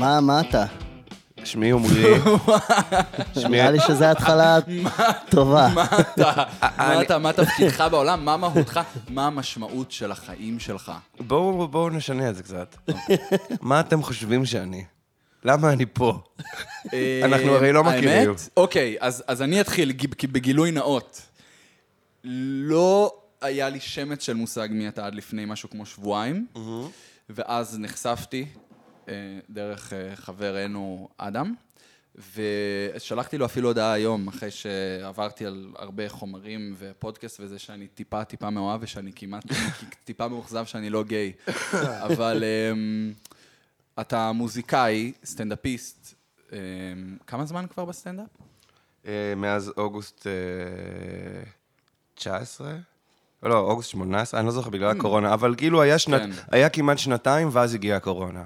מה, מה אתה? שמי עמרי. נראה לי שזו התחלה טובה. מה אתה? מה אתה? מה תפקידך בעולם? מה מהותך? מה המשמעות של החיים שלך? בואו נשנה את זה קצת. מה אתם חושבים שאני? למה אני פה? אנחנו הרי לא מכירים. האמת? אוקיי, אז אז אני אתחיל בגילוי נאות. לא היה לי שמץ של מושג מי אתה עד לפני משהו כמו שבועיים, ואז נחשפתי אה, דרך אה, חברנו אדם, ושלחתי לו אפילו הודעה היום, אחרי שעברתי על הרבה חומרים ופודקאסט וזה, שאני טיפה טיפה מאוהב ושאני כמעט טיפה מאוכזב שאני לא גיי. אבל אמ, אתה מוזיקאי, סטנדאפיסט, אמ, כמה זמן כבר בסטנדאפ? אה, מאז אוגוסט אה, 19? לא, אוגוסט 18, אני לא זוכר בגלל הקורונה, אבל כאילו היה שנת, כן. היה כמעט שנתיים ואז הגיעה הקורונה.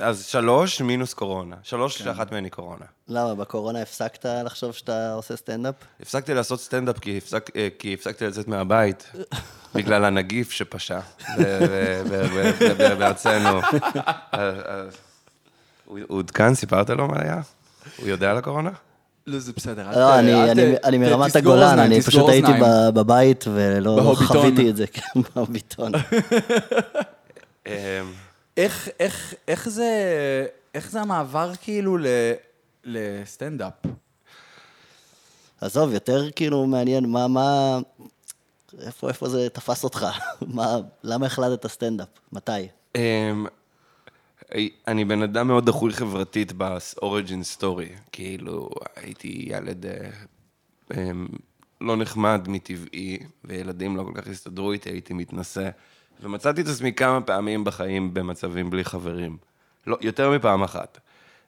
אז שלוש מינוס קורונה. שלוש שאחת מהן היא קורונה. למה, בקורונה הפסקת לחשוב שאתה עושה סטנדאפ? הפסקתי לעשות סטנדאפ כי, הפסק, אה, כי הפסקתי לצאת מהבית בגלל הנגיף שפשע בארצנו. הוא עודכן? סיפרת לו מה היה? הוא יודע על הקורונה? לא, זה בסדר. לא, אני- מרמת הגולן, אוזניים, אני פשוט הייתי בבית ולא. חוויתי את זה, כן, בהוביטון. איך, איך, איך זה, איך זה המעבר כאילו ל, לסטנדאפ? עזוב, יותר כאילו מעניין מה, מה, איפה, איפה זה תפס אותך? מה, למה החלטת סטנדאפ? מתי? אמ, אני בן אדם מאוד דחוי חברתית באוריג'ין סטורי. כאילו, הייתי ילד אה, אמ, לא נחמד מטבעי, וילדים לא כל כך הסתדרו איתי, הייתי מתנשא. ומצאתי את עצמי כמה פעמים בחיים במצבים בלי חברים. לא, יותר מפעם אחת.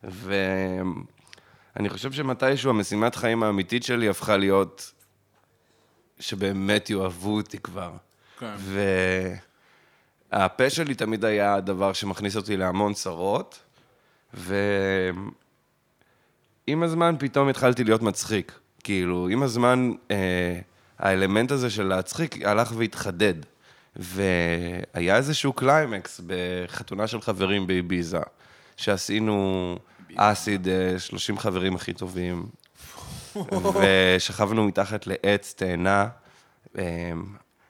ואני חושב שמתישהו המשימת חיים האמיתית שלי הפכה להיות שבאמת יאהבו אותי כבר. כן. והפה שלי תמיד היה הדבר שמכניס אותי להמון צרות, ועם הזמן פתאום התחלתי להיות מצחיק. כאילו, עם הזמן אה, האלמנט הזה של להצחיק הלך והתחדד. והיה איזשהו קליימקס בחתונה של חברים באביזה, שעשינו אסיד, אה, 30 חברים הכי טובים, ושכבנו מתחת לעץ תאנה, אמ,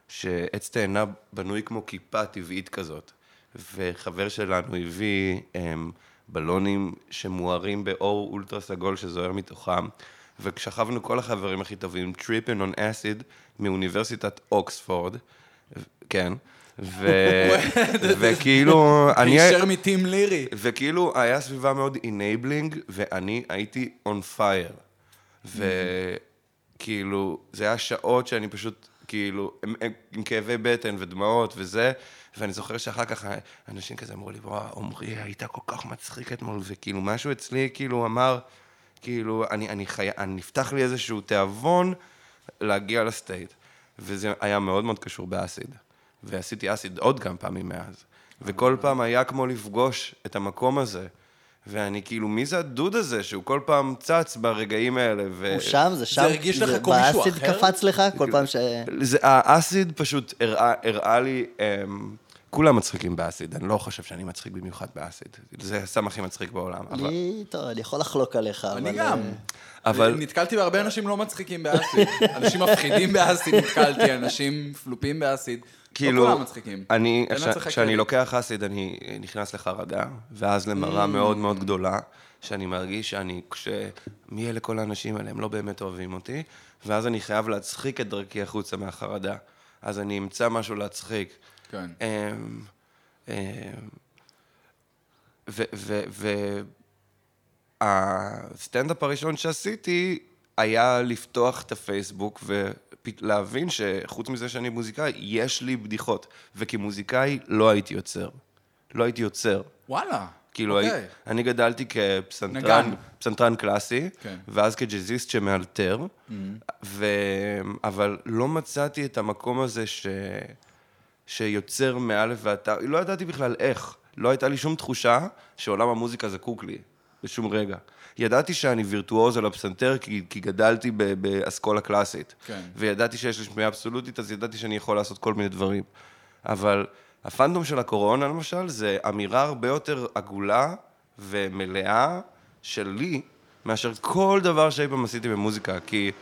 שעץ תאנה בנוי כמו כיפה טבעית כזאת. וחבר שלנו הביא אמ, בלונים שמוארים באור אולטרה סגול שזוהר מתוכם, ושכבנו כל החברים הכי טובים, tripping on acid מאוניברסיטת אוקספורד, כן, ו... וכאילו, אני... הישר מטימותי לירי. וכאילו, היה סביבה מאוד enabling, ואני הייתי on fire. וכאילו, זה היה שעות שאני פשוט, כאילו, עם, עם, כאבי בטן ודמעות וזה, ואני זוכר שאחר כך אנשים כזה אמרו לי, וואו, עמרי, היית כל כך מצחיק אתמול, וכאילו, משהו אצלי, כאילו, אמר, כאילו, אני, אני חי... נפתח לי איזשהו תיאבון להגיע לסטייט. וזה היה מאוד מאוד קשור באסיד. ועשיתי אסיד עוד כמה פעמים מאז. וכל פעם היה כמו לפגוש את המקום הזה. ואני כאילו, מי זה הדוד הזה שהוא כל פעם צץ ברגעים האלה? ו... הוא שם, זה שם? הרגיש לך כמו מישהו באסיד אחר? קפץ לך כל פעם ש... זה, האסיד פשוט הראה, הראה לי, אמ, כולם מצחיקים באסיד, אני לא חושב שאני מצחיק במיוחד באסיד. זה הסם הכי מצחיק בעולם. אבל, אני, טוב, אני יכול לחלוק עליך, אבל... אני גם. אבל נתקלתי בהרבה אנשים לא מצחיקים באסיד. אנשים מפחידים באסיד נתקלתי, אנשים פלופים באסיד. כאילו, לא כולם מצחיקים. אני, כשאני. לוקח אסיד, אני נכנס לחרדה, ואז למראה מאוד מאוד גדולה, שאני מרגיש שאני, כש... מי אלה כל האנשים האלה? הם לא באמת אוהבים אותי, ואז אני חייב להצחיק את דרכי החוצה מהחרדה. אז אני אמצא משהו להצחיק. כן. אמ, אמ, ו- הסטנדאפ הראשון שעשיתי היה לפתוח את הפייסבוק ולהבין שחוץ מזה שאני מוזיקאי, יש לי בדיחות. וכמוזיקאי לא הייתי יוצר. לא הייתי יוצר. וואלה. כאילו, אוקיי. הי- אני גדלתי כפסנתרן. פסנתרן קלאסי, כן. ואז כג'אזיסט שמאלתר, ו... אבל לא מצאתי את המקום הזה ש... שיוצר מאלף ועד תו, לא ידעתי בכלל איך. לא הייתה לי שום תחושה שעולם המוזיקה זקוק לי, בשום רגע. ידעתי שאני וירטואוז על הפסנתר כי, כי גדלתי באסכולה קלאסית. כן. וידעתי שיש לי שמיעה אבסולוטית, אז ידעתי שאני יכול לעשות כל מיני דברים. אבל הפנטום של הקורונה, למשל, זה אמירה הרבה יותר עגולה ומלאה שלי, מאשר כל דבר שאי פעם עשיתי במוזיקה, כי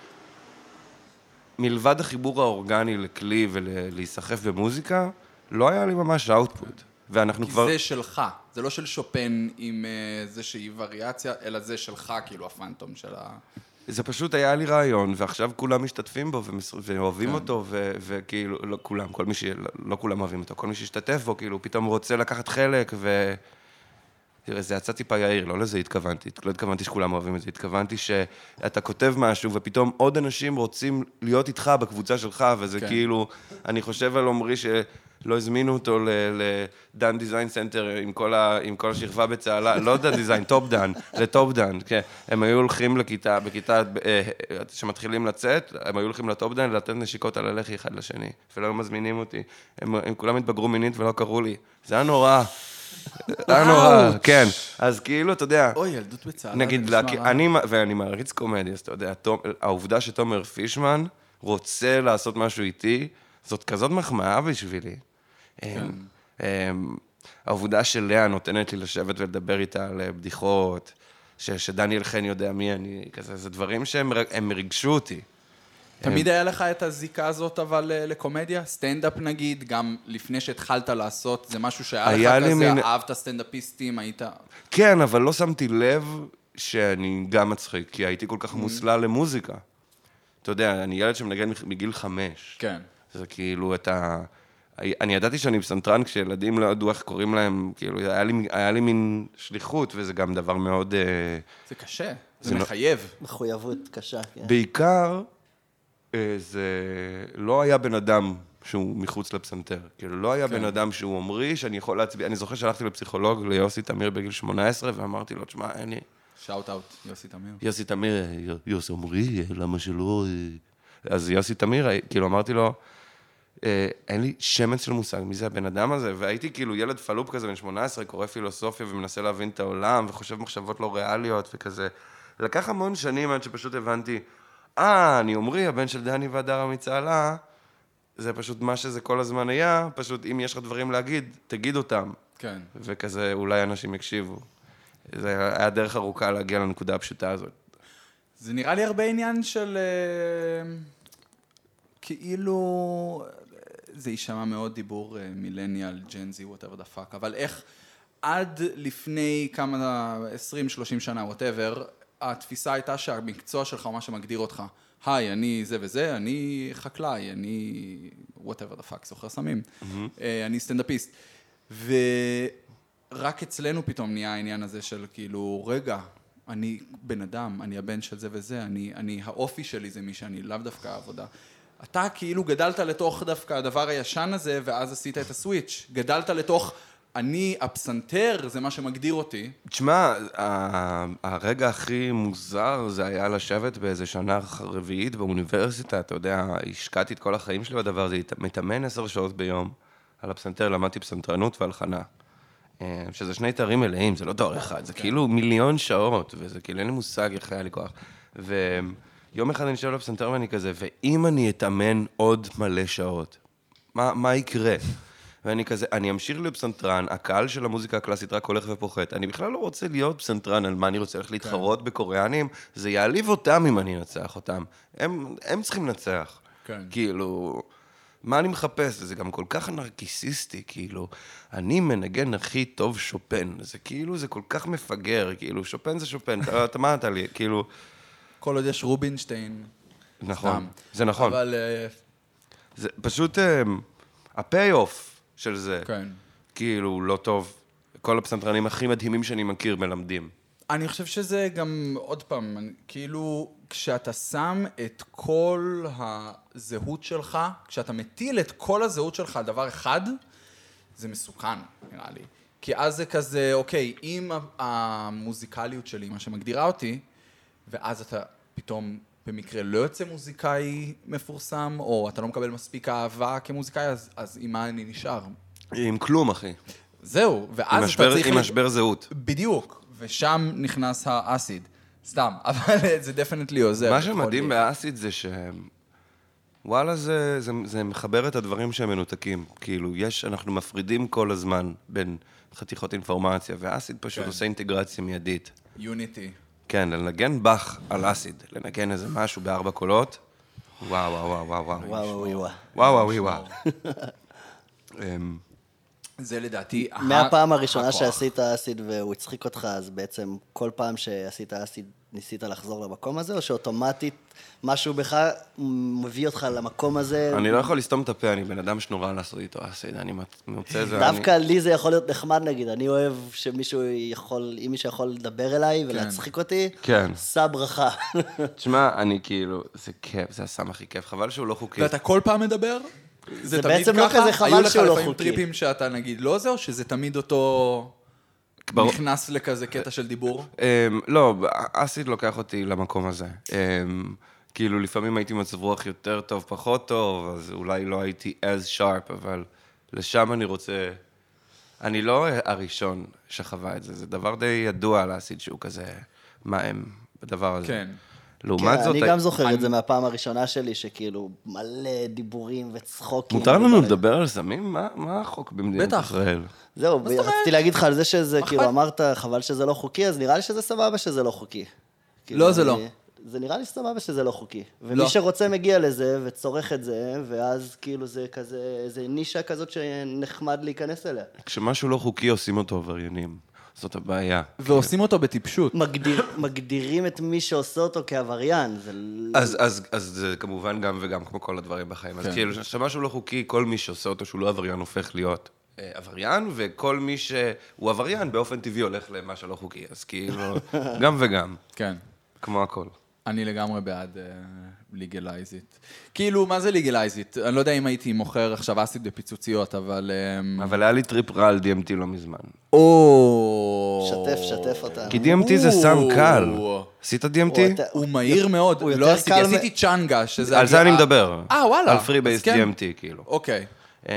מלבד החיבור האורגני לכלי ולהיסחף במוזיקה, לא היה לי ממש אאוטפוט. ואנחנו כי כבר... זה שלך, זה לא של שופן עם אה, זה שהיא וריאציה, אלא זה שלך, כאילו, הפנטום של ה... זה פשוט היה לי רעיון, ועכשיו כולם משתתפים בו ומס... ואוהבים כן. אותו, ו... וכאילו, לא כולם, כל מי ש... לא, כולם אוהבים אותו, כל מי שהשתתף בו, כאילו, פתאום רוצה לקחת חלק, ו... תראה, זה יצא טיפה יאיר, לא לזה התכוונתי. לא התכוונתי שכולם אוהבים את זה, התכוונתי שאתה כותב משהו, ופתאום עוד אנשים רוצים להיות איתך בקבוצה שלך, וזה כן. כאילו, אני חושב על עמרי שלא הזמינו אותו לדן design center עם כל, ה... עם כל השכבה בצהלה, לא דן design, טופ דן, לטופ דן, כן. הם היו הולכים לכיתה, בכיתה, אה, שמתחילים לצאת, הם היו הולכים לטופ דן לתת נשיקות על הלחי אחד לשני, ולא היו מזמינים אותי. הם, הם כולם התבגרו מינית ולא קראו לי. זה היה נורא. זה היה נורא, כן. אז כאילו, אתה יודע, אוי, ילדות בצהלה. נגיד. אני, ואני מעריץ קומדיה, אז אתה יודע, העובדה שתומר פישמן רוצה לעשות משהו איתי, זאת כזאת מחמאה בשבילי. כן. אמ, אמ, העובדה שלאה נותנת לי לשבת ולדבר איתה על אה, בדיחות, ש- שדניאל חן יודע מי אני, כזה, זה דברים שהם ריגשו אותי. תמיד היה לך את הזיקה הזאת, אבל אה, לקומדיה? סטנדאפ נגיד, גם לפני שהתחלת לעשות, זה משהו שהיה היה לך כזה, מין- אהבת סטנדאפיסטים, היית... כן, אבל לא שמתי לב שאני גם מצחיק, כי הייתי כל Mm. כך מוסלל למוזיקה. אתה יודע, אני ילד שמנגן מגיל חמש. כן. זה כאילו את ה... אני ידעתי שאני פסנתרן כשילדים לא ידעו איך קוראים להם, כאילו, היה לי, היה לי מין שליחות, וזה גם דבר מאוד... אה, זה קשה, זה זה לא- מחייב. מחויבות קשה, כן. בעיקר, אה, זה לא היה בן אדם שהוא מחוץ לפסנתר. כאילו, לא היה כן. בן אדם שהוא עמרי, שאני יכול להצביע... אני זוכר שהלכתי לפסיכולוג, ליוסי תמיר בגיל 18, ואמרתי לו, תשמע, אין לי... שאוט אאוט, יוסי תמיר. יוסי תמיר, "י- יוסי עמרי, למה שלא... אה?" אז יוסי תמיר, כאילו, אמרתי לו, "אה, אין לי שמץ של מושג מי זה הבן אדם הזה, והייתי כאילו ילד פלופ כזה בן 18, קורא פילוסופיה ומנסה להבין את העולם, וחושב מחשבות לא ריאליות וכזה. לקח המון שנים עד שפשוט הבנתי, אה, אני עמרי, הבן של דני והדרה מצהלה, זה פשוט מה שזה כל הזמן היה, פשוט אם יש לך דברים להגיד, תגיד אותם. כן. וכזה, אולי אנשים יקשיבו. זה היה דרך ארוכה להגיע לנקודה הפשוטה הזאת. זה נראה לי הרבה עניין של... אה, כאילו... זה יישמע מאוד דיבור אה, millennial, Gen Z, whatever the fuck, אבל איך עד לפני כמה, 20-30 שנה, whatever, התפיסה הייתה שהמקצוע שלך הוא מה שמגדיר אותך. היי, אני זה וזה, אני חקלאי, אני whatever the fuck, סוחר סמים, אה, אני סטנדאפיסט. ורק אצלנו פתאום נהיה העניין הזה של כאילו, רגע, אני בן אדם, אני הבן של זה וזה, אני, אני, האופי שלי זה מי שאני, לאו דווקא העבודה. אתה כאילו גדלת לתוך דווקא הדבר הישן הזה, ואז עשית את ה switch. גדלת לתוך, אני, הפסנתר, זה מה שמגדיר אותי. תשמע, הרגע הכי מוזר זה היה לשבת באיזה שנה רביעית באוניברסיטה, אתה יודע, השקעתי את כל החיים שלי בדבר הזה, מתאמן עשר שעות ביום על הפסנתר, למדתי פסנתרנות והלחנה. אה, שזה שני תארים מלאים, זה לא תואר אחד, זה כאילו מיליון שעות, וזה כאילו אין לי מושג איך היה לי כוח. ויום אחד אני יושב על הפסנתר ואני כזה, ואם אני אתאמן עוד מלא שעות, מה, מה יקרה? ואני כזה, אני אמשיך להיות פסנתרן, הקהל של המוזיקה הקלאסית רק הולך ופוחת. אני בכלל לא רוצה להיות פסנתרן על מה אני רוצה, ללכת להתחרות בקוריאנים, זה יעליב אותם אם אני אנצח אותם. הם, הם צריכים לנצח. כן. כאילו, מה אני מחפש? זה גם כל כך נרקיסיסטי, כאילו, אני מנגן הכי טוב שופן. זה כאילו, זה כל כך מפגר, כאילו, שופן זה שופן, אתה, אתה מה אתה לי, כאילו... כל עוד יש רובינשטיין. נכון, סתם. זה נכון. אבל, אה, זה פשוט אמ, הפי-אוף של זה, כן. כאילו, לא טוב. כל הפסנתרנים הכי מדהימים שאני מכיר מלמדים. אני חושב שזה גם, עוד פעם, כאילו, כשאתה שם את כל הזהות שלך, כשאתה מטיל את כל הזהות שלך על דבר אחד, זה מסוכן, נראה לי. כי אז זה כזה, אוקיי, אם המוזיקליות שלי, מה שמגדירה אותי, ואז אתה פתאום במקרה לא יוצא מוזיקאי מפורסם, או אתה לא מקבל מספיק אהבה כמוזיקאי, אז, אז עם מה אני נשאר? עם כלום, אחי. זהו, ואז אתה משבר, צריך... עם משבר זהות. בדיוק, ושם נכנס האסיד. סתם, אבל זה דפנטלי עוזר. מה שמדהים. באסיד זה ש... וואלה, זה, זה, זה מחבר את הדברים שהם מנותקים. כאילו, יש, אנחנו מפרידים כל הזמן בין חתיכות אינפורמציה, ואסיד פשוט כן. עושה אינטגרציה מיידית. יוניטי. כן, לנגן באך על אסיד, לנגן איזה משהו בארבע קולות, וואו, וואו, וואו, וואו, וואו. וואו, וואו, וואו. וואו, וואו. אמ, זה לדעתי... מהפעם הראשונה. שעשית אסיד והוא הצחיק אותך, אז בעצם כל פעם שעשית אסיד ניסית לחזור למקום הזה, או שאוטומטית משהו בך מביא אותך למקום הזה? אני לא יכול לסתום את הפה, אני בן אדם שנורא לעשות איתו אסיד, אני מוצא את זה... דווקא לי זה יכול להיות נחמד נגיד, אני אוהב שמישהו יכול, אם מישהו יכול לדבר אליי ולהצחיק אותי, כן. שא ברכה. תשמע, אני כאילו, זה כיף, זה הסם הכי כיף, חבל שהוא לא חוקי. ואתה כל פעם מדבר? זה תמיד בעצם לא ככה? כזה חבל היו לך שהוא לא לפעמים חוקי. טריפים שאתה נגיד לא זה, או שזה תמיד אותו... ברור. נכנס לכזה קטע של דיבור? אמ, לא, אסיד לוקח אותי למקום הזה. אמ, כאילו, לפעמים הייתי מצב רוח יותר טוב, פחות טוב, אז אולי לא הייתי as sharp, אבל לשם אני רוצה... אני לא הראשון שחווה את זה, זה דבר די ידוע על האסיד שהוא כזה מהם בדבר הזה. כן. לעומת כן, זאת... אני גם זוכר אני- את זה מהפעם הראשונה שלי, שכאילו מלא דיבורים וצחוקים. מותר לנו ודברים. לדבר על סמים? מה- מה החוק במדינת. ישראל? זהו, רציתי להגיד לך על זה שזה, כאילו? אמרת, חבל שזה לא חוקי, אז נראה לי שזה סבבה שזה לא חוקי. כאילו, לא, זה לא. זה נראה לי סבבה שזה לא חוקי. ומי לא. שרוצה מגיע לזה וצורך את זה, ואז כאילו זה כזה, איזה נישה כזאת שנחמד להיכנס אליה. כשמשהו לא חוקי עושים אותו עבריינים. זאת הבעיה. ועושים אותו בטיפשות. מגדיר, מגדירים את מי שעושה אותו כעבריין. זה... לא- אז, אז, אז זה כמובן גם וגם, כמו כל הדברים בחיים. אז כן. כאילו, כשמשהו לא חוקי, כל מי שעושה אותו שהוא לא עבריין הופך להיות אה, עבריין, וכל מי שהוא עבריין באופן טבעי הולך למה שלא חוקי. אז כאילו, גם וגם, כן. כמו הכל. אני לגמרי בעד ליגלייזית. כאילו, מה זה ליגלייזית? אני לא יודע אם הייתי מוכר עכשיו אסיד בפיצוציות, אבל... אמ, אבל היה לי טריפ רע על DMT לא מזמן. או... שתף, שתף אותנו. כי DMT זה סם קל. או. עשית DMT? הוא מהיר מאוד. הוא לא יותר עשיתי, עשיתי צ'אנגה, שזה... על זה אני מדבר. אה, וואלה. על free base כן. DMT, כאילו. אוקיי. אמ,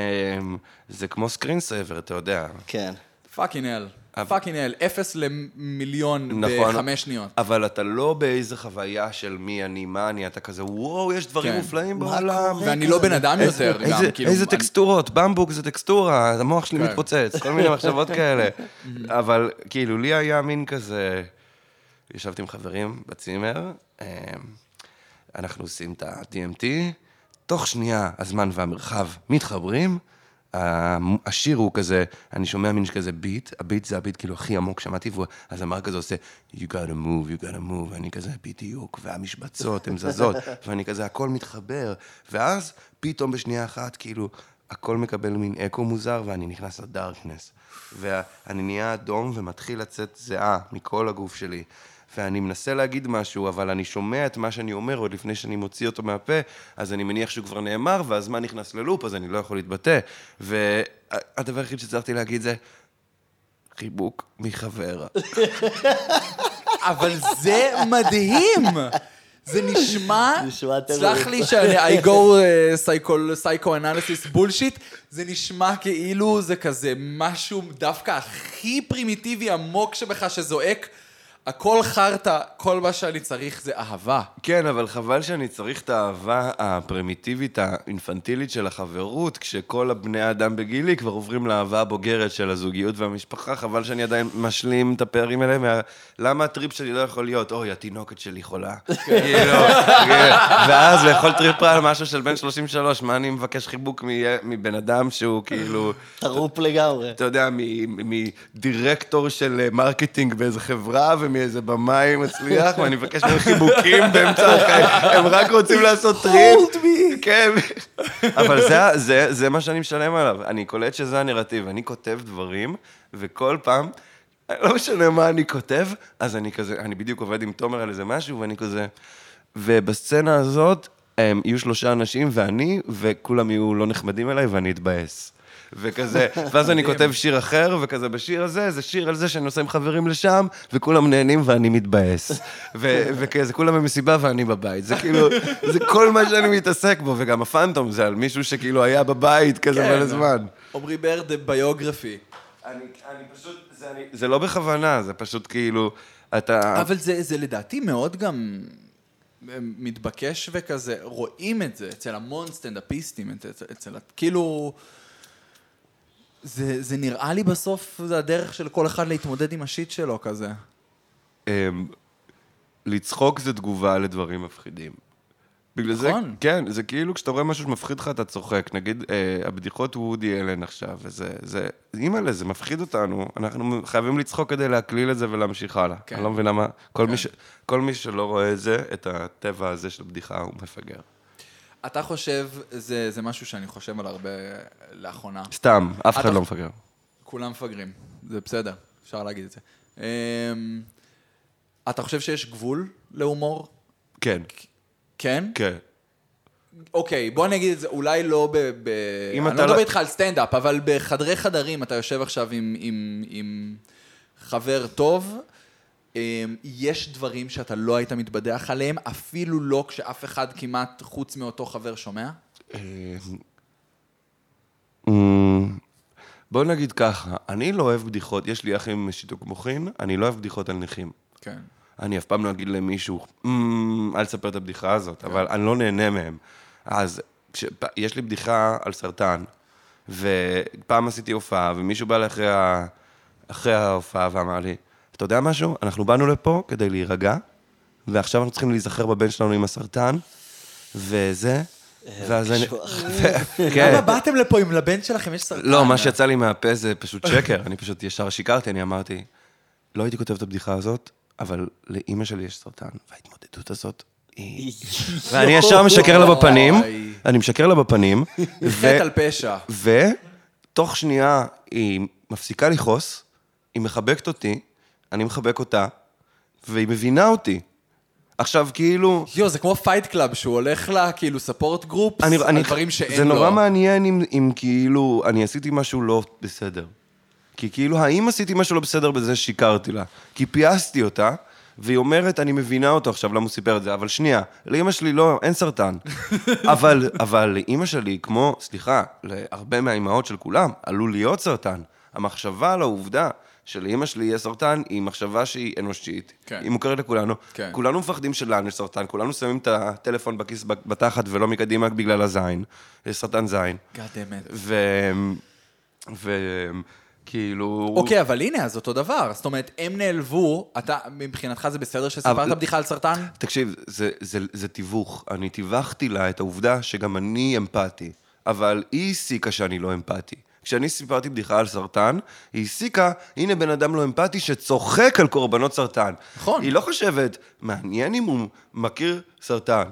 זה כמו screen saver, אתה יודע. כן. fucking hell. Fucking hell. אפס למיליון נכון. בחמש שניות. אבל אתה לא באיזה חוויה של מי אני, מה אני, אתה כזה, וואו, יש דברים כן. מופלאים בעולם. ואני לא בן אדם איזה- יותר, גם, איזה- כאילו... איזה אני- טקסטורות, במבוק זה טקסטורה, המוח שלי כן. מתפוצץ, כל מיני מחשבות כאלה. אבל כאילו, לי היה מין כזה, ישבתי עם חברים בצימר, אמ, אנחנו עושים את ה-DMT, תוך שנייה הזמן והמרחב מתחברים, השיר הוא כזה, אני שומע מין כזה ביט, הביט זה הביט כאילו הכי עמוק שמעתי, והוא- הזמר כזה עושה, you gotta move, you gotta move, ואני כזה, בדיוק, והמשבצות הן זזות, ואני כזה, הכל מתחבר, ואז פתאום בשנייה אחת, כאילו, הכל מקבל מין אקו מוזר, ואני נכנס לדארקנס, ואני נהיה אדום ומתחיל לצאת זיעה מכל הגוף שלי. ואני מנסה להגיד משהו, אבל אני שומע את מה שאני אומר עוד לפני שאני מוציא אותו מהפה, אז אני מניח שהוא כבר נאמר, והזמן נכנס ללופ, אז אני לא יכול להתבטא. והדבר היחיד שהצלחתי להגיד זה, חיבוק מחבר. אבל זה מדהים! זה נשמע. סלח לי שאני I go uh, psychoanalysis בולשיט, זה נשמע כאילו זה כזה משהו דווקא הכי פרימיטיבי עמוק שבך שזועק, הכל חרטא, כל מה שאני צריך זה אהבה. כן, אבל חבל שאני צריך את האהבה הפרימיטיבית, האינפנטילית של החברות, כשכל הבני האדם בגילי כבר עוברים לאהבה הבוגרת של הזוגיות והמשפחה, חבל שאני עדיין משלים את הפערים האלה. מה... למה הטריפ שלי לא יכול להיות, אוי, התינוקת שלי חולה. כאילו, כן. ואז לאכול טריפ על משהו של בן 33, מה אני מבקש חיבוק מ- מבן אדם שהוא כאילו... טרופ לגמרי. אתה יודע, מ- מדירקטור של marketing באיזה חברה ומאיזה במאי מצליח, ואני מבקש מהם חיבוקים באמצע החיים. הם רק רוצים לעשות טריפ. Hold me. כן. אבל זה, זה, זה מה שאני משלם עליו. אני קולט שזה הנרטיב. אני כותב דברים, וכל פעם, לא משנה מה אני כותב, אז אני כזה, אני בדיוק עובד עם תומר על איזה משהו, ואני כזה... ובסצנה הזאת, הם יהיו שלושה אנשים ואני, וכולם יהיו לא נחמדים אליי ואני אתבאס. וכזה, ואז אני כותב שיר אחר, וכזה בשיר הזה, זה שיר על זה שאני נוסע עם חברים לשם, וכולם נהנים ואני מתבאס. ו- וכזה, כולם במסיבה ואני בבית. זה כאילו, זה כל מה שאני מתעסק בו, וגם הפנטום זה על מישהו שכאילו היה בבית כזה כן. מלא זמן. עמרי ברד ביוגרפי. אני, אני פשוט, זה, אני, זה לא בכוונה, זה פשוט כאילו, אתה... אבל זה, זה לדעתי מאוד גם... מתבקש וכזה, רואים את זה אצל המון סטנדאפיסטים, אצל, אצל, כאילו... זה, זה נראה לי בסוף, זה הדרך של כל אחד להתמודד עם השיט שלו כזה. אמ, לצחוק זה תגובה לדברים מפחידים. בגלל זה, נכון. כן, זה כאילו כשאתה רואה משהו שמפחיד אותך, אתה צוחק. נגיד, אה, הבדיחות וודי אלן עכשיו, וזה, זה, אימא'לה, זה מפחיד אותנו, אנחנו חייבים לצחוק כדי להקליל את זה ולהמשיך הלאה. כן. אני לא מבין למה, כל, כן. מי ש, כל מי שלא רואה את זה, את הטבע הזה של בדיחה, הוא מפגר. אתה חושב, זה, זה משהו שאני חושב על הרבה לאחרונה. סתם, אף אחד לא מפגר. כולם מפגרים, זה בסדר, אפשר להגיד את זה. אמ, אתה חושב שיש גבול להומור? כן, כן? כן. אוקיי, בוא נגיד את זה, אולי לא ב... ב... אני לא לא- מדבר איתך על סטנדאפ, אבל בחדרי חדרים אתה יושב עכשיו עם, עם, עם חבר טוב, יש דברים שאתה לא היית מתבדח עליהם, אפילו לא כשאף אחד כמעט חוץ מאותו חבר שומע? אמ, בוא נגיד ככה, אני לא אוהב בדיחות, יש לי אח עם שיתוק מוחין, אני לא אוהב בדיחות על נכים. כן. אני אף פעם לא אגיד למישהו, "אמ, אל תספר את הבדיחה הזאת, אבל אני לא נהנה מהם. אז יש לי בדיחה על סרטן, ופעם עשיתי הופעה, ומישהו בא אליי אחרי, ה- אחרי ההופעה ואמר לי, אתה יודע משהו? אנחנו באנו לפה כדי להירגע, ועכשיו אנחנו צריכים להיזכר בבן שלנו עם הסרטן, וזה, ואז אני... כן. למה באתם לפה אם לבן שלכם יש סרטן? לא, מה שיצא לי מהפה זה פשוט שקר, אני פשוט ישר שיקרתי, אני אמרתי, לא הייתי כותב את הבדיחה הזאת, אבל לאימא שלי יש סרטן, וההתמודדות הזאת היא... ואני ישר משקר לה בפנים. אני משקר לה בפנים, ו- חטא על פשע. ותוך שנייה היא מפסיקה לכעוס, היא מחבקת אותי, אני מחבק אותה, והיא מבינה אותי. עכשיו, כאילו... יו, זה כמו פייט קלאב, שהוא הולך לה, כאילו, support groups, אני, על אני, דברים שאין לו. זה נורא מעניין אם, אם כאילו אני עשיתי משהו לא בסדר. כי כאילו, האם עשיתי משהו לא בסדר בזה ששיקרתי לה? כי פייסתי אותה, והיא אומרת, אני מבינה אותו עכשיו, למה הוא סיפר את זה, אבל שנייה, לאימא שלי לא, אין סרטן. אבל, אבל לאימא שלי, כמו, סליחה, להרבה מהאימהות של כולם, עלול להיות סרטן. המחשבה על העובדה שלאימא שלי יהיה סרטן, היא מחשבה שהיא אנושית. כן. היא מוכרת לכולנו. כן. כולנו מפחדים שלנו יש סרטן, כולנו שמים את הטלפון בכיס בתחת ולא מקדימה בגלל הזין. יש סרטן זין. God damn it. ו... וכאילו... אוקיי, אבל הנה, אז אותו דבר. זאת אומרת, הם נעלבו, אתה, מבחינתך זה בסדר שסיפרת אבל- בדיחה על סרטן? תקשיב, זה, זה, זה תיווך. אני תיווכתי לה את העובדה שגם אני אמפתי, אבל היא הסיקה שאני לא אמפתי. כשאני סיפרתי בדיחה על סרטן, היא הסיקה, הנה בן אדם לא אמפתי שצוחק על קורבנות סרטן. נכון. היא לא חושבת, מעניין אם הוא מכיר סרטן.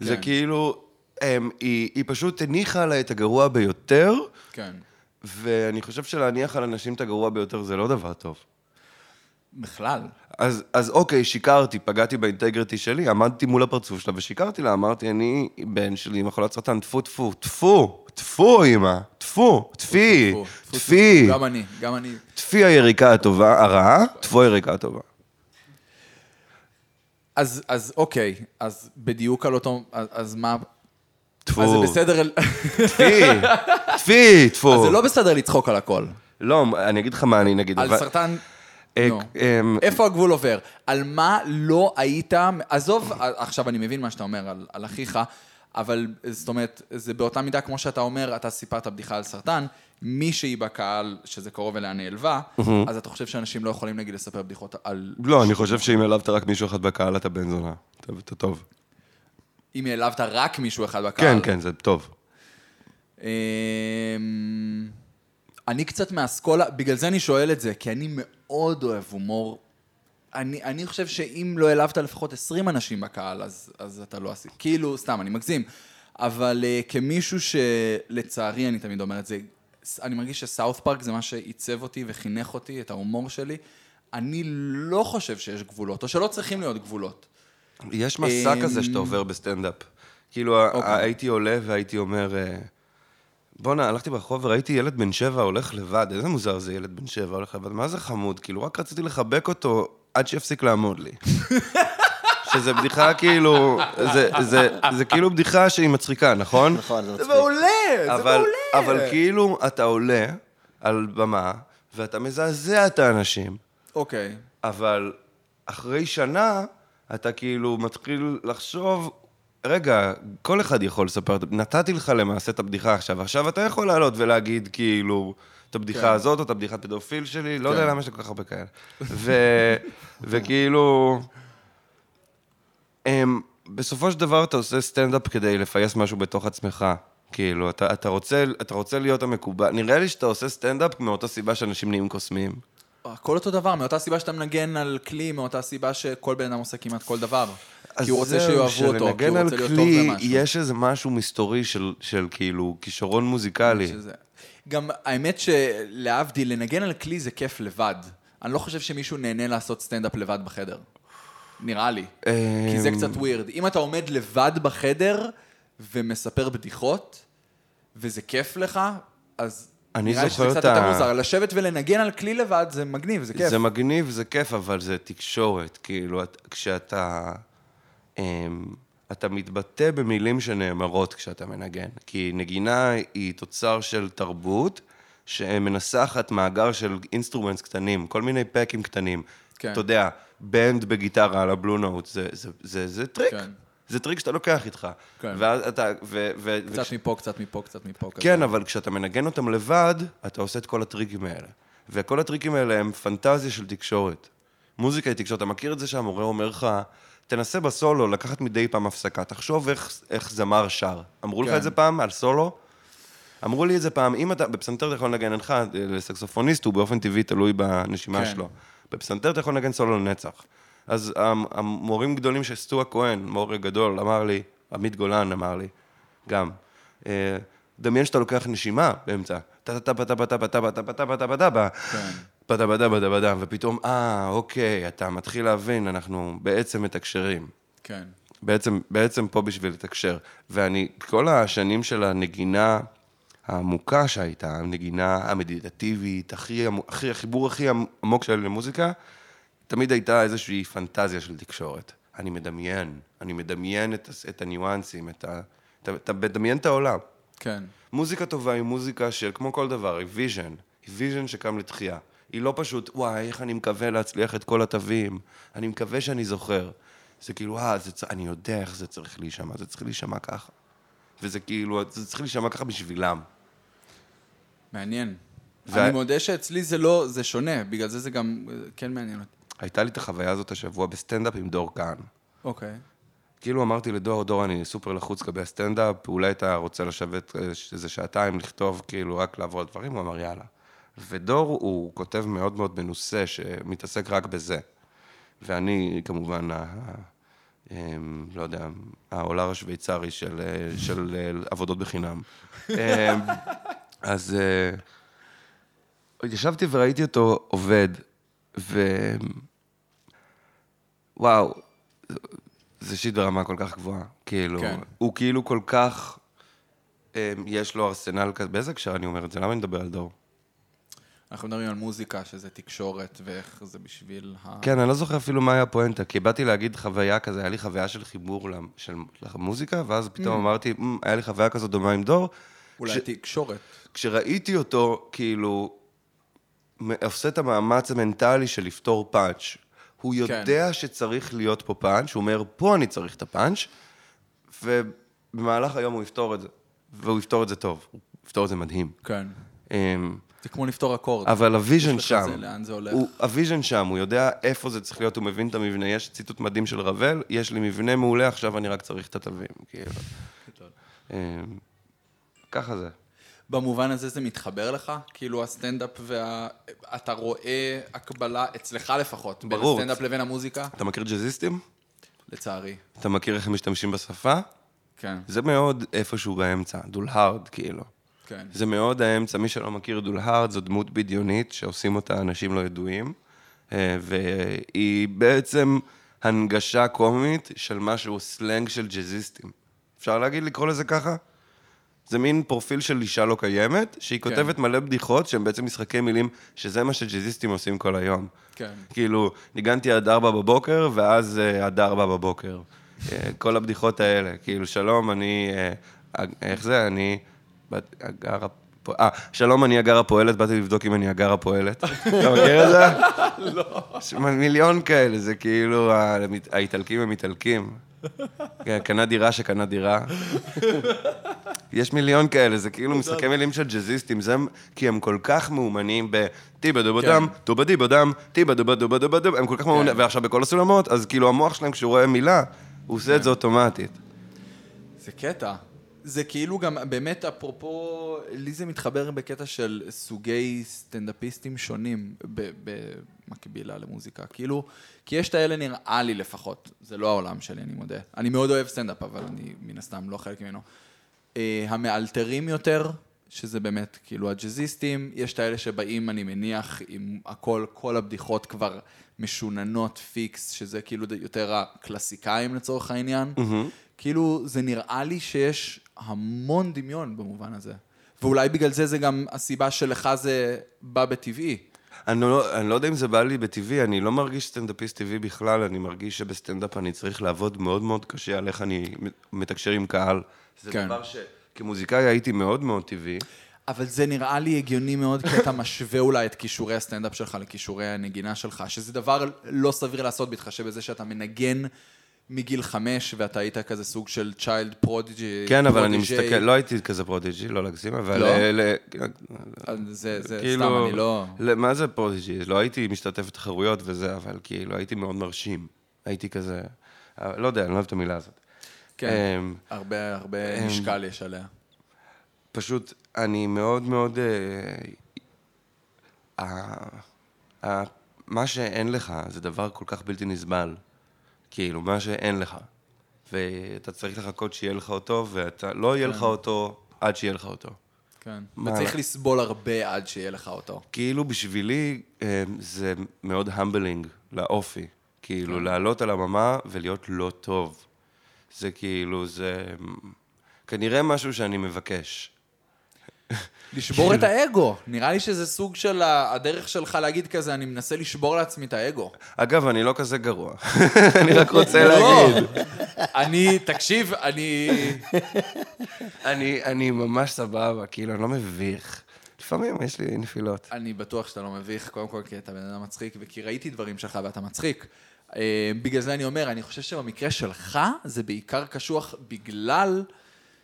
זה כן. כאילו, הם, היא, היא פשוט הניחה לה את הגרוע ביותר, כן. ואני חושב שלהניח על אנשים את הגרוע ביותר זה לא דבר טוב. בכלל. אז, אז אוקיי, שיקרתי, פגעתי באינטגריטי שלי, עמדתי מול הפרצוף שלה ושיקרתי לה, אמרתי, אני בן שלי עם מחולת סרטן, טפו טפו, טפו, טפו אמא, טפו, טפי, טפי. גם אני, גם אני. טפי היריקה הטובה, הרעה, טפו היריקה הטובה. אז, אז אוקיי, אז בדיוק על אותו, אז, אז מה, טפו, אז זה בסדר, טפי, טפי, טפו. אז זה לא בסדר לצחוק על הכל. לא, אני אגיד לך מה אני נגיד. על אבל- סרטן, אה. אמ, איפה הגבול עובר? על מה לא היית, עזוב, עכשיו אני מבין מה שאתה אומר על אחיך, אבל זאת אומרת, זה באותה מידה כמו שאתה אומר, אתה סיפרת בדיחה על סרטן, מישהי בקהל שזה קרוב אליה נעלבה, אז אתה חושב שאנשים לא יכולים נגיד לספר בדיחות על... לא, אני חושב שאם העלבת רק מישהו אחד בקהל, אתה בן זונה. אתה- טוב. אם העלבת רק מישהו אחד בקהל. כן, כן, זה טוב. אמ, אני קצת מהאסכולה, בגלל זה אני שואל את זה, כי אני מאוד אוהב הומור. אני, אני חושב שאם לא העלבת לפחות 20 אנשים בקהל, אז, אז אתה לא עשית. כאילו, סתם, אני מגזים. אבל uh, כמישהו שלצערי, אני תמיד אומר את זה, אני מרגיש שסאות' פארק זה מה שעיצב אותי וחינך אותי, את ההומור שלי. אני לא חושב שיש גבולות, או שלא צריכים להיות גבולות. יש מסע אמ, כזה שאתה עובר בסטנדאפ. כאילו, אוקיי. הייתי עולה והייתי אומר, אה, בואנה, הלכתי ברחוב וראיתי ילד בן שבע הולך לבד, איזה מוזר זה ילד בן שבע הולך לבד, מה זה חמוד? כאילו, רק רציתי לחבק אותו עד שיפסיק לעמוד לי. שזה בדיחה כאילו, זה, זה, זה כאילו בדיחה שהיא מצחיקה, נכון? נכון, זה זה מצחיק. מעולה, זה אבל, מעולה. אבל כאילו, אתה עולה על במה, ואתה מזעזע את האנשים. אוקיי. אבל אחרי שנה, אתה כאילו מתחיל לחשוב, רגע, כל אחד יכול לספר, נתתי לך למעשה את הבדיחה עכשיו, עכשיו אתה יכול לעלות ולהגיד כאילו... את הבדיחה כן. הזאת, או את הבדיחת פדופיל שלי, לא יודע כן. למה יש לי כל כך הרבה כאלה. ו- וכאילו, אמ, בסופו של דבר אתה עושה סטנדאפ כדי לפייס משהו בתוך עצמך. כאילו, אתה, אתה, רוצה, אתה רוצה להיות המקובל. נראה לי שאתה עושה סטנדאפ מאותה סיבה שאנשים נהיים קוסמים. הכל אותו דבר, מאותה סיבה שאתה מנגן על כלי, מאותה סיבה שכל בן אדם עושה כמעט כל דבר. כי הוא רוצה שיאהבו אותו, כי הוא על רוצה להיות טוב כלי, במשהו. יש איזה משהו מסתורי של, של כאילו כישרון מוזיקלי. שזה... גם האמת שלהבדיל, לנגן על כלי זה כיף לבד. אני לא חושב שמישהו נהנה לעשות סטנדאפ לבד בחדר. נראה לי. כי זה אמ, קצת ווירד. אם אתה עומד לבד בחדר ומספר בדיחות, וזה כיף לך, אז אני נראה לי שזה זוכר קצת את ה- יותר מוזר. לשבת ולנגן על כלי לבד זה מגניב, זה כיף. זה מגניב, זה כיף, אבל זה תקשורת. כאילו, את- כשאתה... אמ, אתה מתבטא במילים שנאמרות כשאתה מנגן. כי נגינה היא תוצר של תרבות שמנסחת מאגר של instruments קטנים, כל מיני פאקים קטנים. כן. אתה יודע, bend בגיטרה על ה blue note, זה, זה, זה, זה טריק. כן. זה טריק שאתה לוקח איתך. כן. ואז אתה... ו, ו, קצת מפה, קצת מפה, קצת מפה. כזה. כן, אבל כשאתה מנגן אותם לבד, אתה עושה את כל הטריקים האלה. וכל הטריקים האלה הם פנטזיה של תקשורת. מוזיקה היא תקשורת. אתה מכיר את זה שהמורה אומר לך, תנסה בסולו לקחת מדי פעם הפסקה, תחשוב איך, איך זמר שר. אמרו לך כן. את זה פעם על סולו? אמרו לי את זה פעם, אם אתה, בפסנתר אתה יכול לנגן לך, לסקסופוניסט הוא באופן טבעי תלוי בנשימה כן. שלו. בפסנתר אתה יכול לנגן סולו לנצח. אז המ- המורים גדולים של סטו הכהן, מורה גדול, אמר לי, עמית גולן אמר לי, גם, אה, דמיין שאתה לוקח נשימה באמצע, בדה בדה בדה בדה, ופתאום, אה, אוקיי, אתה מתחיל להבין, אנחנו בעצם מתקשרים. כן. בעצם, בעצם פה בשביל לתקשר. ואני, כל השנים של הנגינה העמוקה שהייתה, הנגינה המדיטטיבית, הכי, הכי, החיבור הכי עמוק שלי למוזיקה, תמיד הייתה איזושהי פנטזיה של תקשורת. אני מדמיין, אני מדמיין את, את הניואנסים, את ה... אתה, אתה מדמיין את העולם. כן. מוזיקה טובה היא מוזיקה של, כמו כל דבר, היא vision. היא vision שקם לתחייה. היא לא פשוט, וואי, איך אני מקווה להצליח את כל התווים, אני מקווה שאני זוכר. זה כאילו, אה, זה, צ- אני יודע איך זה צריך להישמע, זה צריך להישמע ככה. וזה כאילו, זה צריך להישמע ככה בשבילם. מעניין. וה- אני מודה שאצלי זה לא, זה שונה, בגלל זה זה גם אה, כן מעניין אותי. הייתה לי את החוויה הזאת השבוע בסטנדאפ עם דור כהן. אוקיי. כאילו אמרתי לדור, דור, אני סופר לחוץ לגבי הסטנדאפ, אולי אתה רוצה לשבת אה, איזה שעתיים, לכתוב, כאילו, רק לעבור על דברים? הוא אמר, יאללה. ודור הוא כותב מאוד מאוד מנוסה, שמתעסק רק בזה. ואני, כמובן, ה- ה- אמ, לא יודע, העולר השוויצרי של, אה, של אה, עבודות בחינם. אמ, אז אה, ישבתי וראיתי אותו עובד, ו... וואו, זה שיט ברמה כל כך גבוהה. כאילו, כן. הוא כאילו כל כך, אה, יש לו ארסנל כזה, באיזה הקשר אני אומר את זה? למה אני מדבר על דור? אנחנו מדברים על מוזיקה, שזה תקשורת, ואיך זה בשביל ה... כן, אני לא זוכר אפילו מה היה הפואנטה, כי באתי להגיד חוויה כזה, היה לי חוויה של חיבור למ- של למוזיקה, ואז פתאום אמרתי, "מ, היה לי חוויה כזאת דומה עם דור. אולי כש- תקשורת. כשראיתי אותו, כאילו, עושה את המאמץ המנטלי של לפתור פאנץ'. הוא יודע שצריך להיות פה פאנץ', הוא אומר, פה אני צריך את הפאנץ', ובמהלך היום הוא יפתור את זה. והוא יפתור את זה טוב, הוא יפתור את זה מדהים. כן. זה כמו לפתור אקורד. אבל ה vision שם, זה, לאן זה הולך. הוא, ה vision שם, הוא יודע איפה זה צריך להיות, הוא מבין את המבנה. יש ציטוט מדהים של רבל, יש לי מבנה מעולה, עכשיו אני רק צריך את התווים, כאילו. אמ, ככה זה. במובן הזה זה מתחבר לך? כאילו הסטנדאפ וה... אתה רואה הקבלה, אצלך לפחות, בין ברור. הסטנדאפ לבין המוזיקה? אתה מכיר ג'אזיסטים? לצערי. אתה מכיר איך הם משתמשים בשפה? כן, זה מאוד איפשהו באמצע, דולהרד, כאילו. כן. זה מאוד האמצע, מי שלא מכיר דולהרד, זו דמות בדיונית שעושים אותה אנשים לא ידועים, אה, והיא בעצם הנגשה קומית של משהו, סלנג של ג'אזיסטים. אפשר להגיד, לקרוא לזה ככה? זה מין פרופיל של אישה לא קיימת, שהיא כן. כותבת מלא בדיחות שהם בעצם משחקי מילים, שזה מה שג'אזיסטים עושים כל היום. כן. כאילו, ניגנתי עד ארבע בבוקר, ואז אה, עד ארבע בבוקר. אה, כל הבדיחות האלה. כאילו, שלום, אני... איך זה? אני... בת-. פה- אה, שלום, אני הגר הפועלת, באתי לבדוק אם אני הגר הפועלת. אתה מכיר את זה? לא. יש מיליון כאלה, זה כאילו, האיטלקים הם איטלקים. כן, קנה דירה שקנה דירה. יש מיליון כאלה, זה כאילו משחקי מילים של ג'אזיסטים, זה כי הם כל כך מאומנים ב... טיבה דובה דם, טובה דיבה דם, טיבה דובה דובה דובה דובה, הם כל כך מאומנים, ועכשיו בכל הסולמות, אז כאילו המוח שלהם, כשהוא רואה מילה, הוא עושה את זה אוטומטית. זה קטע. זה כאילו גם, באמת, אפרופו, לי זה מתחבר בקטע של סוגי סטנדאפיסטים שונים במקבילה למוזיקה. כאילו, כי יש את האלה נראה לי לפחות, זה לא העולם שלי, אני מודה. אני מאוד אוהב סטנדאפ, אבל אני מן הסתם לא חלק ממנו. אה, המאלתרים יותר, שזה באמת כאילו הג'אזיסטים, יש את האלה שבאים, אני מניח, עם הכל, כל הבדיחות כבר משוננות פיקס, שזה כאילו יותר הקלאסיקאים לצורך העניין. כאילו, זה נראה לי שיש המון דמיון במובן הזה. ואולי בגלל זה זה גם הסיבה שלך זה בא בטבעי. אני לא, אני לא יודע אם זה בא לי בטבעי, אני לא מרגיש סטנדאפיסט טבעי בכלל, אני מרגיש שבסטנדאפ אני צריך לעבוד מאוד מאוד קשה על איך אני מתקשר עם קהל. זה כן. דבר שכמוזיקאי הייתי מאוד מאוד טבעי. אבל זה נראה לי הגיוני מאוד, כי אתה משווה אולי את כישורי הסטנדאפ שלך לכישורי הנגינה שלך, שזה דבר לא סביר לעשות בהתחשב בזה שאתה מנגן מגיל חמש, ואתה היית כזה סוג של child prodigy. כן, אבל אני מסתכל, לא הייתי כזה prodigy, לא להגזים, אבל... לא? אה, ל- זה, זה כאילו, סתם, אני לא... מה זה prodigy? לא הייתי משתתף בתחרויות וזה, אבל כאילו הייתי מאוד מרשים. הייתי כזה, אה, לא יודע, אני לא אוהב את המילה הזאת. כן, אמ, הרבה, הרבה משקל יש עליה. פשוט, אני מאוד מאוד... אה, מה שאין לך זה דבר כל כך בלתי נסבל. כאילו, מה שאין לך. ואתה צריך לחכות שיהיה לך אותו, ואתה לא יהיה לך אותו עד שיהיה לך אותו. כן. וצריך לסבול הרבה עד שיהיה לך אותו. כאילו בשבילי אה, זה מאוד המבלינג לאופי. כאילו, כן. לעלות על הבמה ולהיות לא טוב. זה כאילו, זה כנראה משהו שאני מבקש. לשבור את האגו. נראה לי שזה סוג של הדרך שלך להגיד כזה, אני מנסה לשבור לעצמי את האגו. אגב, אני לא כזה גרוע. אני רק רוצה לא. להגיד. אני, תקשיב, אני... אני, אני ממש סבבה, כאילו, אני לא מביך. לפעמים יש לי נפילות. אני בטוח שאתה לא מביך, קודם כל כי אתה בן אדם מצחיק, וכי ראיתי דברים שלך ואתה מצחיק. אה, בגלל זה אני אומר, אני חושב שבמקרה שלך זה בעיקר קשוח בגלל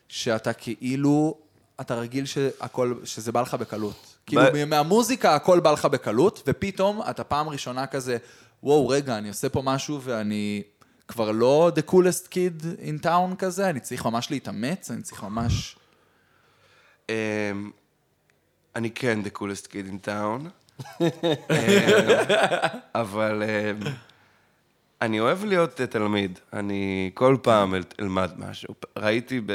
שאתה כאילו, אתה רגיל שהכל, שזה בא לך בקלות. כאילו, מהמוזיקה הכל בא לך בקלות, ופתאום אתה פעם ראשונה כזה, וואו, רגע, אני עושה פה משהו ואני כבר לא the coolest kid in town כזה, אני צריך ממש להתאמץ, אני צריך ממש... אמ, אני כן the coolest kid in town, אמ, אבל אמ, אני אוהב להיות תלמיד. אני כל פעם אל- אלמד משהו. ראיתי ב...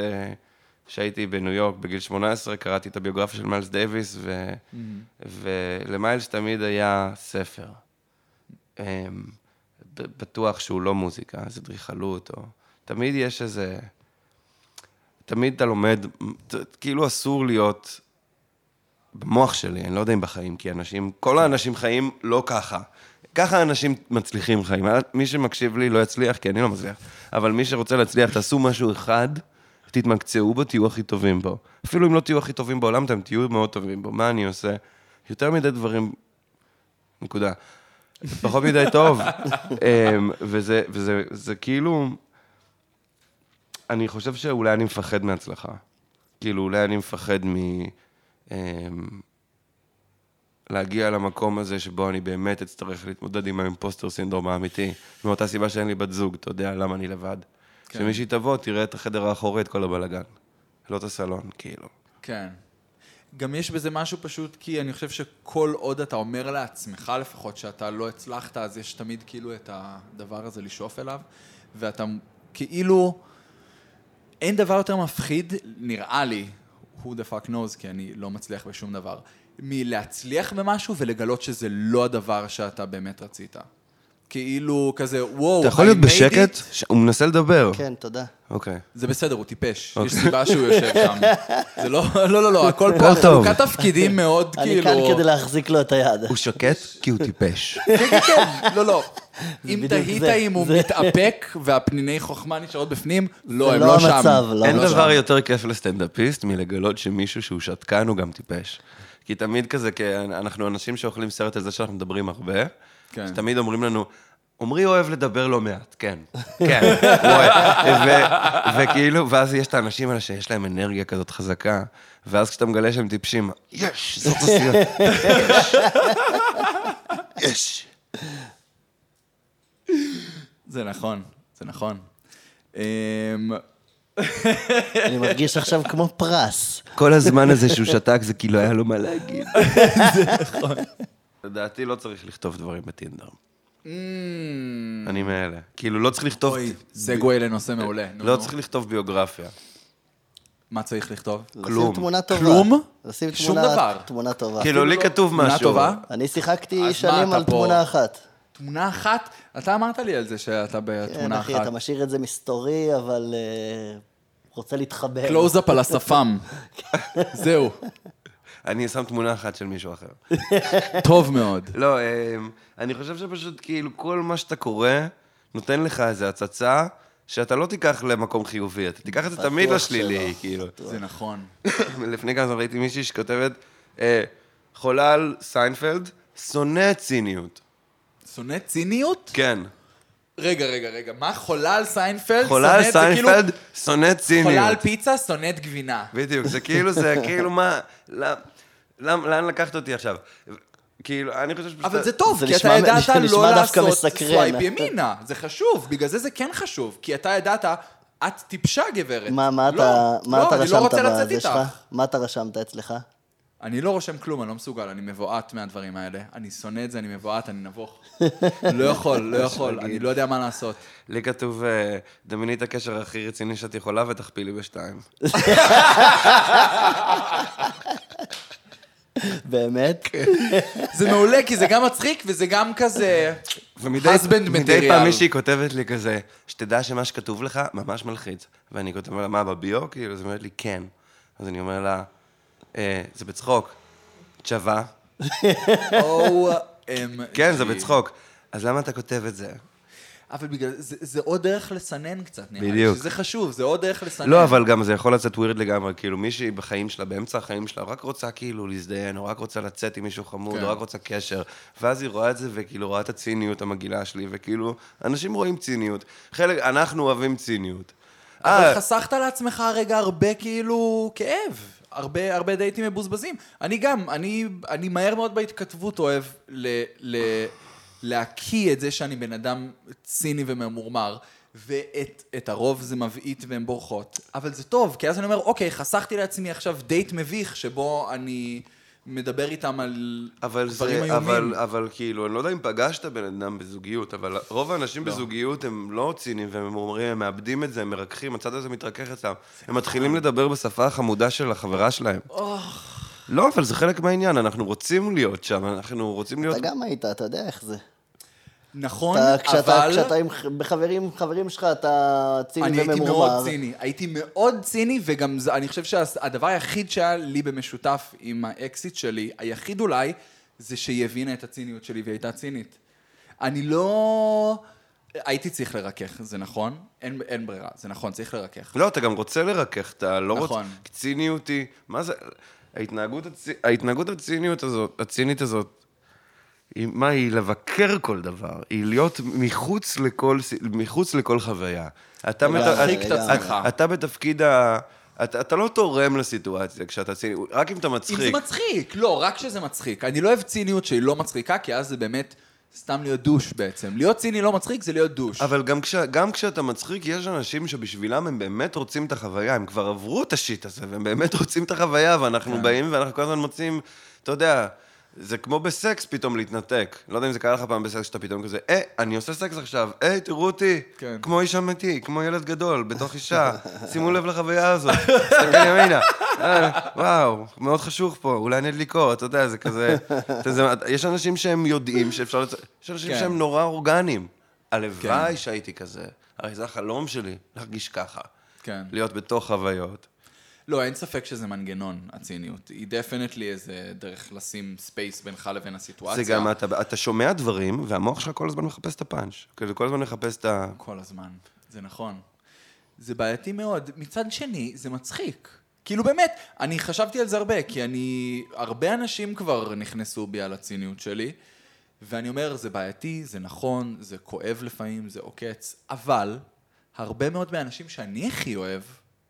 כשהייתי בניו יורק בגיל 18, קראתי את הביוגרפיה של מיילס דייוויס, ו... ולמיילס תמיד היה ספר. אמ, בטוח שהוא לא מוזיקה, זה אדריכלות, או... תמיד יש איזה... תמיד אתה לומד, כאילו אסור להיות במוח שלי, אני לא יודע אם בחיים, כי אנשים, כל האנשים חיים לא ככה. ככה אנשים מצליחים חיים. מי שמקשיב לי לא יצליח, כי אני לא מצליח. אבל מי שרוצה להצליח, תעשו משהו אחד, תתמקצעו בו, תהיו הכי טובים בו. אפילו אם לא תהיו הכי טובים בעולם, אתם תהיו מאוד טובים בו. מה אני עושה? יותר מדי דברים... נקודה. פחות מדי טוב. אמ, וזה, וזה זה כאילו... אני חושב שאולי אני מפחד מהצלחה. כאילו, אולי אני מפחד מ... אמ, להגיע למקום הזה שבו אני באמת אצטרך להתמודד עם האימפוסטר סינדרום האמיתי. מאותה סיבה שאין לי בת זוג, אתה יודע למה אני לבד. כן. כשמישהי תבוא, תראה את החדר האחורי, את כל הבלאגן. לא את הסלון, כאילו. כן. גם יש בזה משהו פשוט, כי אני חושב שכל עוד אתה אומר לעצמך לפחות שאתה לא הצלחת, אז יש תמיד כאילו את הדבר הזה לשאוף אליו, ואתה כאילו... אין דבר יותר מפחיד, נראה לי, who the fuck knows, כי אני לא מצליח בשום דבר, מלהצליח במשהו ולגלות שזה לא הדבר שאתה באמת רצית. כאילו, כזה, וואו, אתה יכול I להיות made בשקט? it. ש- הוא מנסה לדבר. כן, תודה. אוקיי. זה בסדר, הוא טיפש. אוקיי. יש סיבה שהוא יושב שם. זה לא, לא, לא, לא, הכל פה, הכל טוב. חלוקת תפקידים מאוד אני כאילו... כאן כדי להחזיק לו את היד. הוא שקט כי הוא טיפש. כן, כן, כן, לא, לא. אם בדיוק תהית זה. אם הוא זה- מתאפק והפניני חוכמה נשארות בפנים, לא, זה הם לא לא שם. המצב, לא אין. דבר יותר כיף לסטנדאפיסט מלגלות שמישהו שהוא שתקן הוא גם טיפש. כי תמיד כזה, כי אנחנו אנשים שאוכלים סרט על זה שאנחנו מדברים הרבה, כן. שתמיד אומרים לנו, עמרי אוהב לדבר לא מעט, כן, כן, הוא אוהב. ו- וכאילו, ואז יש את האנשים האלה שיש להם אנרגיה כזאת חזקה, ואז כשאתה מגלה שהם טיפשים, יש, זאת הסיבה, יש, יש. זה נכון, זה נכון. אמ, אני מרגיש עכשיו כמו פרס. כל הזמן הזה שהוא שתק זה כאילו היה לו מה להגיד. לדעתי לא צריך לכתוב דברים בטינדר. אני מאלה. כאילו, לא צריך לכתוב... אוי, סגווי לנושא מעולה. נו, לא נו. צריך לכתוב ביוגרפיה. מה צריך לכתוב? כלום. לשים תמונה טובה. כלום? לשים שום תמונה- דבר. תמונה טובה. כאילו, לי לא- כתוב תמונה משהו. טובה? אני שיחקתי שנים על פה- תמונה אחת. תמונה אחת? אתה אמרת לי על זה שאתה כן, בתמונה אחי, אחת. אתה משאיר את זה מסתורי, אבל אה, רוצה להתחבר. קלוז-אפ על השפם. זהו, אני שם תמונה אחת של מישהו אחר. טוב מאוד. לא, אמ, אני חושב שפשוט כאילו כל מה שאתה קורא נותן לך איזו הצצה שאתה לא תיקח למקום חיובי, אתה תיקח את זה תמיד לשלילי. כאילו. זה נכון. לפני כמה זמן ראיתי מישהי שכותבת, אה, חולה על סיינפלד, שונא ציניות. שונא ציניות? כן. רגע, רגע, רגע. מה? חולה על סיינפלד? חולה על שונאת- זה כאילו- סיינפלד, שונא ציניות. חולה על פיצה, שונאת גבינה. בדיוק, זה כאילו, זה כאילו מה, למ- למ- לאן לקחת אותי עכשיו? כאילו, אני חושב שפשוט... אבל זה טוב, כי אתה ידעת לא לעשות. swipe ימינה. זה חשוב, בגלל זה זה כן חשוב. כי אתה ידעת, את טיפשה גברת. מה מה לא, אתה מה לא, אתה אני לא רשמת בזה. שלך? מה אתה רשמת אצלך? אני לא רושם כלום, אני לא מסוגל, אני מבועת מהדברים האלה. אני שונא את זה, אני מבועת, אני נבוך. לא יכול, לא יכול, אני לא יודע מה לעשות. לי כתוב, אה, דמייני את הקשר הכי רציני שאת יכולה ותכפילי בשתיים. באמת? כן. זה מעולה, כי זה גם מצחיק וזה גם כזה... ומדי מדי. פעם מישהי כותבת לי כזה, שתדע שמה שכתוב לך ממש מלחיץ. ואני כותב לה, מה, בביו? כאילו, אז היא אומרת לי, כן. אז אני אומר לה, "אה, זה בצחוק. תשווה. OMG. כן, זה בצחוק. אז למה אתה כותב את זה? אבל בגלל זה, זה עוד דרך לסנן קצת, נראה לי. בדיוק. שזה חשוב, זה עוד דרך לסנן. לא, אבל גם זה יכול לצאת ווירד לגמרי, כאילו מישהי בחיים שלה, באמצע החיים שלה, רק רוצה כאילו להזדיין, או רק רוצה לצאת עם מישהו חמוד, כן. או רק רוצה קשר, ואז היא רואה את זה, וכאילו רואה את הציניות המגעילה שלי, וכאילו, אנשים רואים ציניות. חלק, אנחנו אוהבים ציניות. אבל אה, חסכת לעצמך רגע הרבה כאילו כאב. הרבה, הרבה דייטים מבוזבזים. אני גם, אני, אני מהר מאוד בהתכתבות אוהב ל, ל, להקיא את זה שאני בן אדם ציני וממורמר, ואת את הרוב זה מבעית והן בורחות. אבל זה טוב, כי אז אני אומר, אוקיי, חסכתי לעצמי עכשיו דייט מביך, שבו אני מדבר איתם על אבל דברים זה, איומים. אבל, אבל כאילו, אני לא יודע אם פגשת בן אדם בזוגיות, אבל רוב האנשים לא. בזוגיות הם לא ציניים והם אומרים, הם מאבדים את זה, הם מרככים, הצד הזה מתרכך אצלם. הם מתחילים לדבר בשפה החמודה של החברה שלהם. לא, אבל זה חלק מהעניין, אנחנו רוצים להיות שם, אנחנו רוצים להיות... אתה גם היית, אתה יודע איך זה. נכון, אתה- כשאתה אבל... כשאתה עם ח- בחברים חברים שלך, אתה ציני אני הייתי וממורמר. מאוד ציני. הייתי מאוד ציני, וגם זה, אני חושב שהדבר היחיד שהיה לי במשותף עם האקסיט שלי, היחיד אולי, זה שהיא הבינה את הציניות שלי והיא הייתה צינית. אני לא... הייתי צריך לרכך, זה נכון? אין, אין ברירה, זה נכון, צריך לרכך. לא, אתה גם רוצה לרכך, אתה לא רוצה... נכון. ציניות היא... מה זה... ההתנהגות, הצ... ההתנהגות הציניות הזאת, הצינית הזאת, היא, מה, היא לבקר כל דבר, היא להיות מחוץ לכל, מחוץ לכל חוויה. אתה, להרחיק את. אתה, אתה בתפקיד ה... אתה, אתה לא תורם לסיטואציה כשאתה ציני, רק אם אתה אם זה מצחיק. מצחיק, לא, רק שזה מצחיק. אני לא אוהב ציניות שהיא לא מצחיקה, כי אז זה באמת סתם להיות דוש בעצם. להיות ציני לא מצחיק זה להיות דוש. אבל גם, כש, גם כשאתה מצחיק, יש אנשים שבשבילם הם באמת רוצים את החוויה, הם כבר עברו את השיט הזה, והם באמת רוצים את החוויה, ואנחנו כן. באים ואנחנו כל הזמן מוצאים, אתה יודע, זה כמו בסקס פתאום להתנתק. לא יודע אם זה קרה לך פעם בסקס שאתה פתאום כזה, אה, אני עושה סקס עכשיו, היי, תראו אותי, כן. כמו איש אמיתי, כמו ילד גדול, בתוך אישה, שימו לב לחוויה הזאת, תסתכל ימינה, אה, וואו, מאוד חשוך פה, אולי נדליקו, אתה יודע, זה כזה, זה- יש אנשים שהם יודעים שאפשר, יש אנשים כן. שהם נורא אורגניים. הלוואי שהייתי כזה. הרי זה החלום שלי, להרגיש ככה. כן. להיות בתוך חוויות. לא, אין ספק שזה מנגנון, הציניות. היא definitely איזה דרך לשים space בינך לבין הסיטואציה. זה גם, אתה, אתה שומע דברים, והמוח שלך כל הזמן מחפש את הפאנץ'. כאילו, כל הזמן מחפש את ה... כל הזמן, זה נכון. זה בעייתי מאוד. מצד שני, זה מצחיק. כאילו באמת, אני חשבתי על זה הרבה, כי אני... הרבה אנשים כבר נכנסו בי על הציניות שלי, ואני אומר, זה בעייתי, זה נכון, זה כואב לפעמים, זה עוקץ, אבל הרבה מאוד מהאנשים שאני הכי אוהב,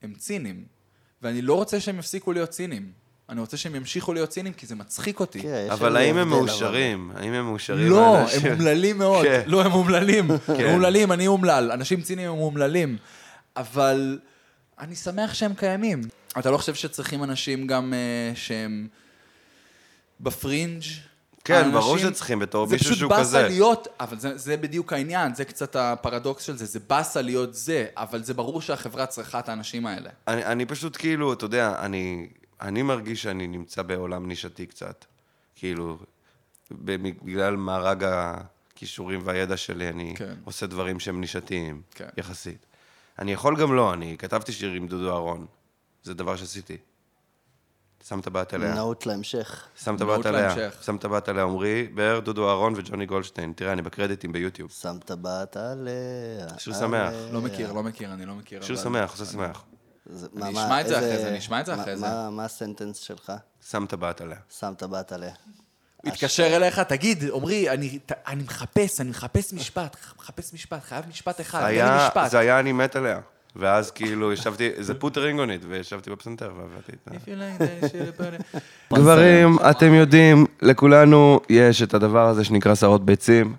הם ציניים. ואני לא רוצה שהם יפסיקו להיות ציניים. אני רוצה שהם ימשיכו להיות ציניים, כי זה מצחיק אותי. כן, אבל האם הם מאושרים? האם הם מאושרים? לא, האנשים? הם אומללים מאוד. כן. לא, הם אומללים. כן. הם אומללים, אני אומלל. אנשים ציניים הם אומללים. אבל אני שמח שהם קיימים. אתה לא חושב שצריכים אנשים גם אה, שהם בפרינג'? כן, ברור שצריכים בתור מישהו שהוא זה פשוט כזה. באסה להיות, אבל זה, זה בדיוק העניין, זה קצת הפרדוקס של זה, זה באסה להיות זה, אבל זה ברור שהחברה צריכה את האנשים האלה. אני, אני פשוט כאילו, אתה יודע, אני, אני מרגיש שאני נמצא בעולם נישתי קצת. כאילו, בגלל מארג הכישורים והידע שלי, אני כן. עושה דברים שהם נישתיים, כן. יחסית. אני יכול גם לא, אני כתבתי שיר עם דודו אהרון. זה דבר שעשיתי. שם טבעת עליה. נאות להמשך. שם טבעת נאות עליה. שם טבעת עליה עמרי, באר, דודו אהרון וג'וני גולדשטיין. תראה, אני בקרדיטים ביוטיוב. שם טבעת עליה. שיר שמח. לא מכיר, לא מכיר, אני לא מכיר. שיר שמח, עושה שמח. אני אשמע את זה אחרי זה, אני אשמע את זה אחרי זה. מה- מה הסנטנס שלך? שם טבעת עליה. שם טבעת עליה. התקשר אליך, תגיד, עמרי, אני, אני מחפש, אני מחפש משפט, מחפש משפט, חייב משפט אחד, תן לי היה, משפט. זה היה אני מת עליה. ואז כאילו ישבתי, זה פוטר אינגונית, וישבתי בפסנתר ועבדתי איתה. Shit, but- גברים, אתם יודעים, לכולנו יש את הדבר הזה שנקרא שערות ביצים.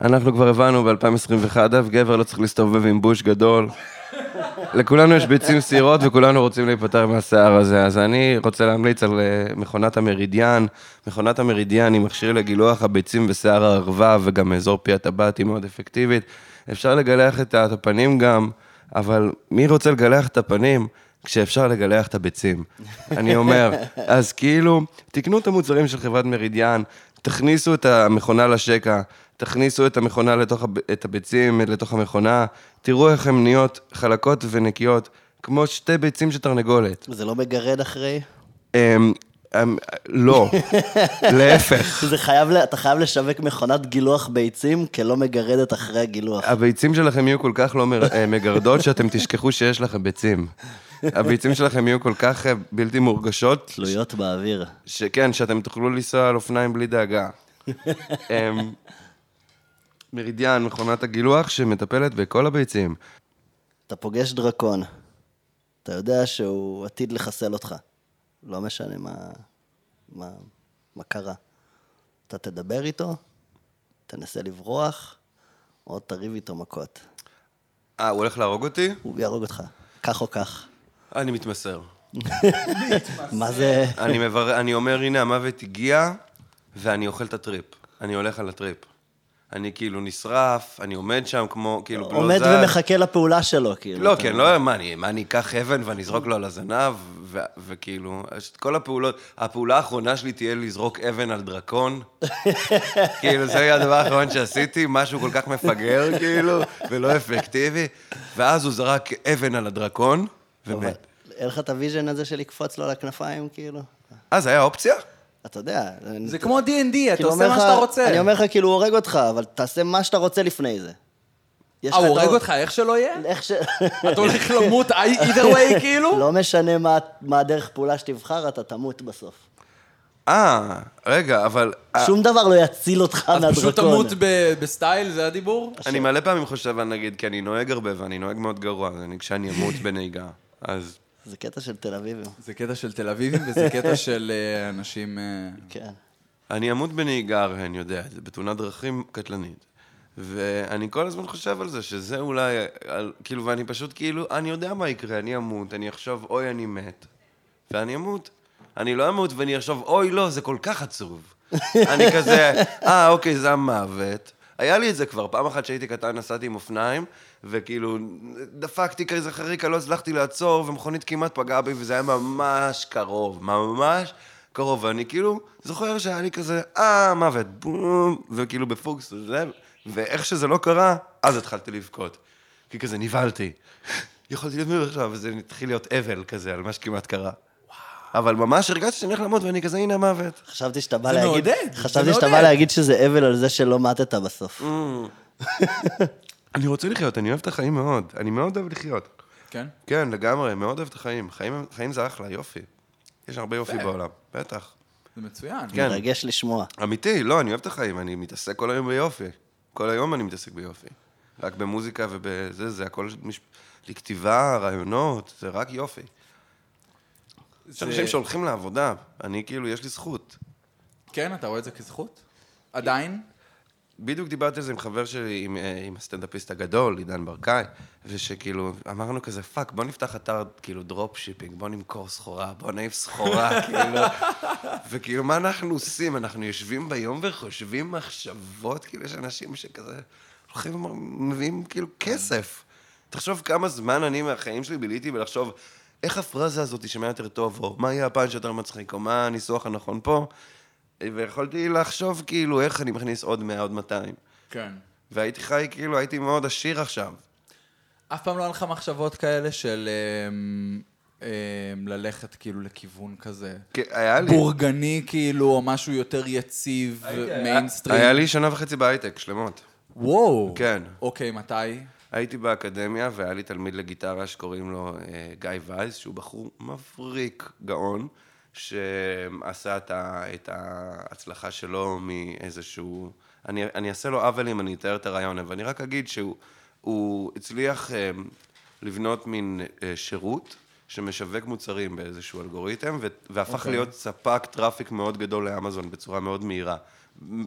אנחנו כבר הבנו ב-2021, אף גבר לא צריך להסתובב עם בוש גדול. לכולנו יש ביצים שעירות וכולנו רוצים להיפטר מהשיער הזה. אז אני רוצה להמליץ על אה, מכונת המרידיאן. מכונת המרידיאן היא מכשיר לגילוח הביצים ושיער הערווה וגם מאזור פי הטבעת היא מאוד אפקטיבית. אפשר לגלח את את הפנים גם, אבל מי רוצה לגלח את הפנים? כשאפשר לגלח את הביצים. אני אומר, אז כאילו, תקנו את המוצרים של חברת מרידיאן, תכניסו את המכונה לשקע, תכניסו את המכונה לתוך הב... את הביצים לתוך המכונה, תראו איך הן נהיות חלקות ונקיות, כמו שתי ביצים של תרנגולת. זה לא מגרד אחרי? אמ, לא, להפך. זה חייב, אתה חייב לשווק מכונת גילוח ביצים כלא מגרדת אחרי הגילוח. הביצים שלכם יהיו כל כך לא אה, מגרדות, שאתם תשכחו שיש לכם ביצים. הביצים שלכם יהיו כל כך אה, בלתי מורגשות, תלויות באוויר. שכן, שאתם תוכלו לנסוע על אופניים בלי דאגה. אמ, מרידיאן, מכונת הגילוח שמטפלת בכל הביצים. אתה פוגש דרקון, אתה יודע שהוא עתיד לחסל אותך. לא משנה מה, מה, מה קרה. אתה תדבר איתו, תנסה לברוח, או תריב איתו מכות. אה, הוא הולך להרוג אותי? הוא יהרוג אותך, כך או כך. אני מתמסר. מה זה... אני, מבר... אני אומר, הנה, המוות הגיע, ואני אוכל את הטריפ. אני הולך על הטריפ. אני כאילו נשרף, אני עומד שם כמו, כאילו, לא עומד זז. ומחכה לפעולה שלו, כאילו. לא, כן, לא, מה, אני, מה, אני אקח אבן ואני אזרוק לו על הזנב, ו, וכאילו, כל הפעולות, הפעולה האחרונה שלי תהיה לזרוק אבן על דרקון. כאילו, זה יהיה הדבר האחרון שעשיתי, משהו כל כך מפגר, כאילו, ולא אפקטיבי. ואז הוא זרק אבן על הדרקון, ומת. אין לך את ה vision הזה של לקפוץ לו על הכנפיים, כאילו? אה, זה היה אופציה? אתה יודע. זה כמו D&D, אתה כאילו, עושה מה לך- שאתה רוצה. אני אומר לך, כאילו, הוא הורג אותך, אבל תעשה מה שאתה רוצה לפני זה. אה, הוא הורג אותך, איך שלא יהיה? איך ש... אתה הולך למות either way, כאילו? לא משנה מה- מה הדרך פעולה שתבחר, אתה תמות בסוף. אה, רגע, אבל... שום דבר לא יציל אותך אז מהדרקון. פשוט תמות ב- בסטייל, זה הדיבור? אני מלא פעמים חושב נגיד, כי אני נוהג הרבה ואני נוהג מאוד גרוע, אז אני כשאני אמות בנהיגה, אז... זה קטע של תל אביבים. זה קטע של תל אביבים וזה קטע של אה, אנשים... אה, כן. אני אמות בנהיגה, הרי אני יודע, זה בתאונת דרכים קטלנית. ואני כל הזמן חושב על זה, שזה אולי, על, כאילו, ואני פשוט כאילו, אני יודע מה יקרה, אני אמות, אני אחשוב, אוי, אני מת, ואני אמות. אני לא אמות ואני אחשוב, אוי, לא, זה כל כך עצוב. אני כזה, אה, אוקיי, זה המוות. היה לי את זה כבר, פעם אחת שהייתי קטן נסעתי עם אופניים, וכאילו, דפקתי כזה חריקה, לא הצלחתי לעצור, ומכונית כמעט פגעה בי, וזה היה ממש קרוב, ממש קרוב, ואני כאילו זוכר שהיה לי כזה, אה, מוות, בום, וכאילו בפוקס, וזה, ואיך שזה לא קרה, אז התחלתי לבכות. כי כזה נבהלתי. יכולתי מיוחד עכשיו, וזה התחיל להיות אבל כזה, על מה שכמעט קרה. אבל ממש הרגשתי שאני הולך למות, ואני כזה, הנה המוות. חשבתי שאתה בא זה להגיד... מעודד, זה חשבתי שאתה בא מעודד. להגיד שזה אבל על זה שלא מתת בסוף. אני רוצה לחיות, אני אוהב את החיים מאוד. אני מאוד אוהב לחיות. כן? כן, לגמרי, מאוד אוהב את החיים. חיים, חיים זה אחלה, יופי. יש הרבה יופי בעולם, בטח. זה מצוין. כן. מרגש לשמוע. אמיתי, לא, אני אוהב את החיים, אני מתעסק כל היום ביופי. כל היום אני מתעסק ביופי. רק במוזיקה ובזה, זה הכל מש... לכתיבה, רעיונות, זה רק יופי. יש זה- אנשים שהולכים לעבודה, אני כאילו, יש לי זכות. כן, אתה רואה את זה כזכות? עדיין? בדיוק דיברתי על זה עם חבר שלי, עם, אה, עם הסטנדאפיסט הגדול, עידן ברקאי, ושכאילו, אמרנו כזה, fuck, בוא נפתח אתר, כאילו, drop shipping, בוא נמכור סחורה, בוא נעיף סחורה, כאילו, וכאילו, מה אנחנו עושים? אנחנו יושבים ביום וחושבים מחשבות, כאילו, יש אנשים שכזה, הולכים ומביאים, כאילו, כסף. תחשוב כמה זמן אני מהחיים שלי ביליתי בלחשוב, איך הפרזה הזאת תשמע יותר טוב, או מה יהיה הפאנץ' יותר מצחיק, או מה הניסוח הנכון פה, ויכולתי לחשוב, כאילו, איך אני מכניס עוד 100, עוד 200. כן. והייתי חי, כאילו, הייתי מאוד עשיר עכשיו. אף פעם לא היה לך מחשבות כאלה של אמ, אמ, ללכת כאילו לכיוון כזה היה לי, בורגני כאילו, או משהו יותר יציב, מיינסטרים? היה לי שנה וחצי בהייטק, שלמות. וואו. כן. אוקיי, מתי? הייתי באקדמיה, והיה לי תלמיד לגיטרה שקוראים לו אה, גיא וייס, שהוא בחור מבריק, גאון, שעשה את, ה, את ההצלחה שלו מאיזשהו... אני, אני אעשה לו עוול אם אני אתאר את הרעיון, אבל אני רק אגיד שהוא הוא הצליח אה, לבנות מין אה, שירות שמשווק מוצרים באיזשהו אלגוריתם, והפך אוקיי. להיות ספק traffic מאוד גדול לאמזון בצורה מאוד מהירה.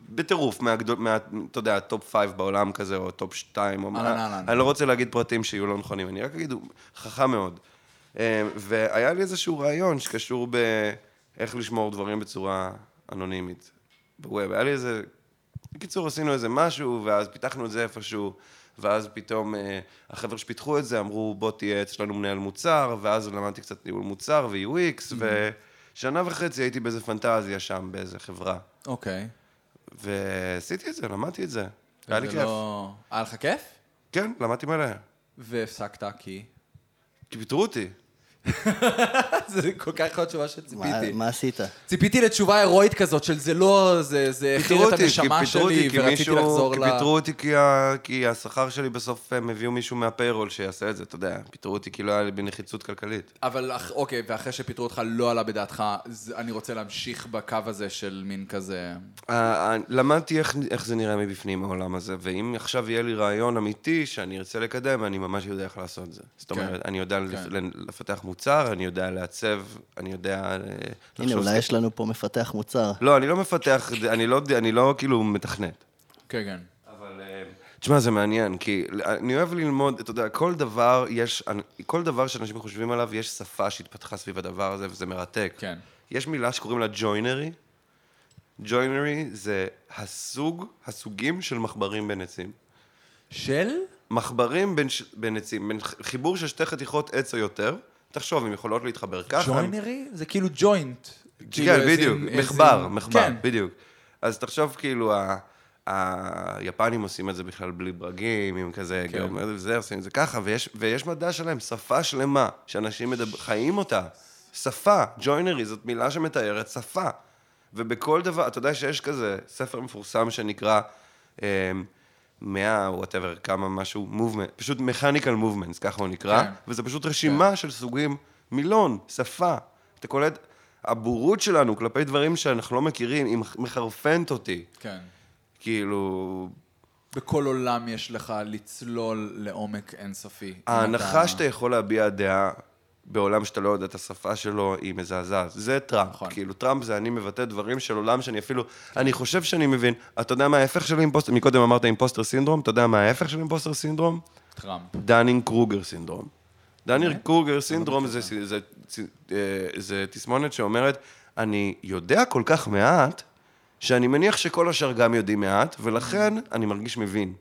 בטירוף, מהגדול, מה, אתה יודע, top five בעולם כזה, או top שתיים, או אהלן, אהלן. אני לא רוצה להגיד פרטים שיהיו לא נכונים, אני רק אגיד, הוא חכם מאוד. אה, והיה לי איזשהו רעיון שקשור באיך לשמור דברים בצורה אנונימית ב web. היה לי איזה... בקיצור, עשינו איזה משהו, ואז פיתחנו את זה איפשהו, ואז פתאום אה, החבר'ה שפיתחו את זה אמרו, בוא תהיה אצלנו מנהל מוצר, ואז למדתי קצת ניהול מוצר ו-UX, ושנה וחצי הייתי באיזה פנטזיה שם, באיזה חברה. אוקיי. ועשיתי את זה, למדתי את זה. היה לי כיף. לא- היה לך כיף? כן, למדתי מלא. והפסקת כי... כי פיטרו אותי. זה כל כך עוד תשובה מה- שציפיתי. מה עשית? ציפיתי לתשובה הירואית כזאת של זה לא, זה הכיל את הנשמה שלי, כי ורציתי לחזור כי ל... פיטרו אותי כי, השכר שלי בסוף הם הביאו מישהו מהפיירול שיעשה את זה, אתה יודע, פיטרו אותי כי לא היה לי בנחיצות כלכלית. אבל אוקיי, ואחרי שפיטרו אותך לא עלה בדעתך, אני רוצה להמשיך בקו הזה של מין כזה... אה, אה, למדתי איך, זה נראה מבפנים העולם הזה, ואם עכשיו יהיה לי רעיון אמיתי שאני ארצה לקדם, אני ממש יודע איך לעשות את זה. זאת כן, אומרת, אני יודע כן. לפ- לפתח מוצר, אני יודע לעצב, אני יודע... אה, הנה, לחשוב אולי יש לנו פה מפתח מוצר. לא, אני לא מפתח, אני לא, אני לא כאילו מתכנת. כן, כן. אבל... אה, תשמע, זה מעניין, כי אני אוהב ללמוד, אתה יודע, כל דבר יש, כל דבר שאנשים חושבים עליו, יש שפה שהתפתחה סביב הדבר הזה, וזה מרתק. כן. יש מילה שקוראים לה ג'וינרי. ג'וינרי זה הסוג, הסוגים של מחברים בין עצים. של? מחברים בין, בין עצים, בין חיבור של שתי חתיכות עץ או יותר, תחשוב, הן יכולות להתחבר ככה. ג'וינרי? זה כאילו ג'וינט. כאילו כן, איזה- בדיוק, מחבר, מחבר, כן. בדיוק. אז תחשוב כאילו, היפנים עושים את זה בכלל בלי ברגים, עם כזה כן. גיאומטרי וזה, עושים את זה ככה, ויש, מדע שלהם, שפה שלמה, שאנשים חיים אותה. שפה, ג'וינרי, זאת מילה שמתארת שפה. ובכל דבר, אתה יודע שיש כזה ספר מפורסם שנקרא אמ, 100, whatever, כמה משהו, movement, פשוט mechanical movements, ככה הוא נקרא, כן. וזה פשוט רשימה של סוגים, מילון, שפה. אתה קולט, הבורות שלנו כלפי דברים שאנחנו לא מכירים, היא מח- מחרפנת אותי. כן. כאילו, בכל עולם יש לך לצלול לעומק אינסופי. ההנחה אתה- שאתה יכול להביע דעה בעולם שאתה לא יודע את השפה שלו, היא מזעזעת. זה טראמפ. נכון. כאילו, טראמפ זה אני מבטא דברים של עולם שאני אפילו... אני חושב שאני מבין. אתה יודע מה ההפך של impostor? מקודם אמרת impostor syndrome, אתה יודע מה ההפך של impostor syndrome? טראמפ. Dunning Kruger syndrome. Dunning אוקיי. Kruger syndrome זה, זה, זה, זה, זה תסמונת שאומרת, אני יודע כל כך מעט, שאני מניח שכל השאר גם יודעים מעט, ולכן אני מרגיש מבין.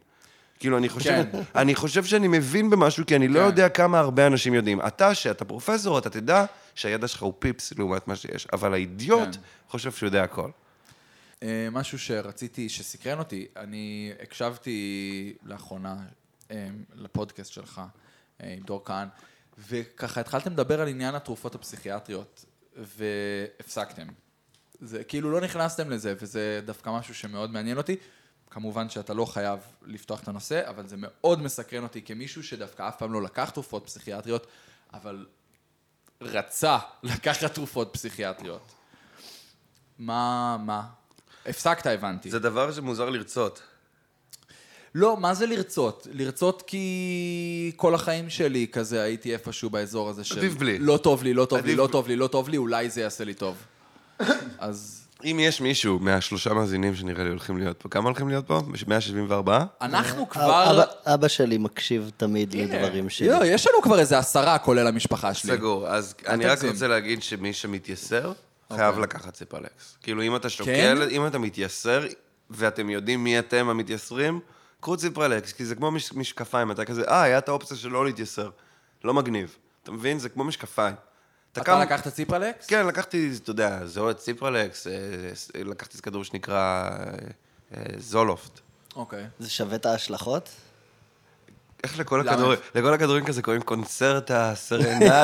כאילו, אני חושב, כן. אני חושב שאני מבין במשהו, כי אני לא כן. יודע כמה הרבה אנשים יודעים. אתה, שאתה פרופסור, אתה תדע שהידע שלך הוא פיפס לעומת מה שיש, אבל האידיוט כן. חושב שהוא יודע הכל. אה, משהו שרציתי, שסקרן אותי, אני הקשבתי לאחרונה אה, לפודקאסט שלך, אה, עם דור כהן, וככה התחלתם לדבר על עניין התרופות הפסיכיאטריות, והפסקתם. זה כאילו לא נכנסתם לזה, וזה דווקא משהו שמאוד מעניין אותי. כמובן שאתה לא חייב לפתוח את הנושא, אבל זה מאוד מסקרן אותי כמישהו שדווקא אף פעם לא לקח תרופות פסיכיאטריות, אבל רצה לקחת תרופות פסיכיאטריות. מה, מה? הפסקת, הבנתי. זה דבר שמוזר לרצות. לא, מה זה לרצות? לרצות כי כל החיים שלי כזה הייתי איפשהו באזור הזה של... עדיף בלי. לא טוב לי, לא טוב לי, לא. טוב לי, לא טוב לי, אולי זה יעשה לי טוב. אז אם יש מישהו מהשלושה מאזינים שנראה לי הולכים להיות פה, כמה הולכים להיות פה? 174? אנחנו כבר... אבא, אבא שלי מקשיב תמיד לדברים שלי. לא, יש לנו כבר איזה עשרה, כולל המשפחה שלי. סגור. אז אני רק. רוצה להגיד שמי שמתייסר, אוקיי. חייב לקחת ציפרלקס. כאילו, אם אתה שוקל, אם אתה מתייסר, ואתם יודעים מי אתם המתייסרים, קחו ציפרלקס, כי זה כמו מש- משקפיים, אתה כזה, אה, היה את האופציה של לא להתייסר. לא מגניב. אתה מבין? זה כמו משקפיים. אתה קם- לקחת ציפרלקס? כן, לקחתי, אתה יודע, זה או את ציפרלקס, אה, אה, לקחתי כדור שנקרא אה, זולופט. אוקיי. זה שווה את ההשלכות? איך לכל? הכדורים, לכל הכדורים כזה קוראים קונצרטה, סרנדה.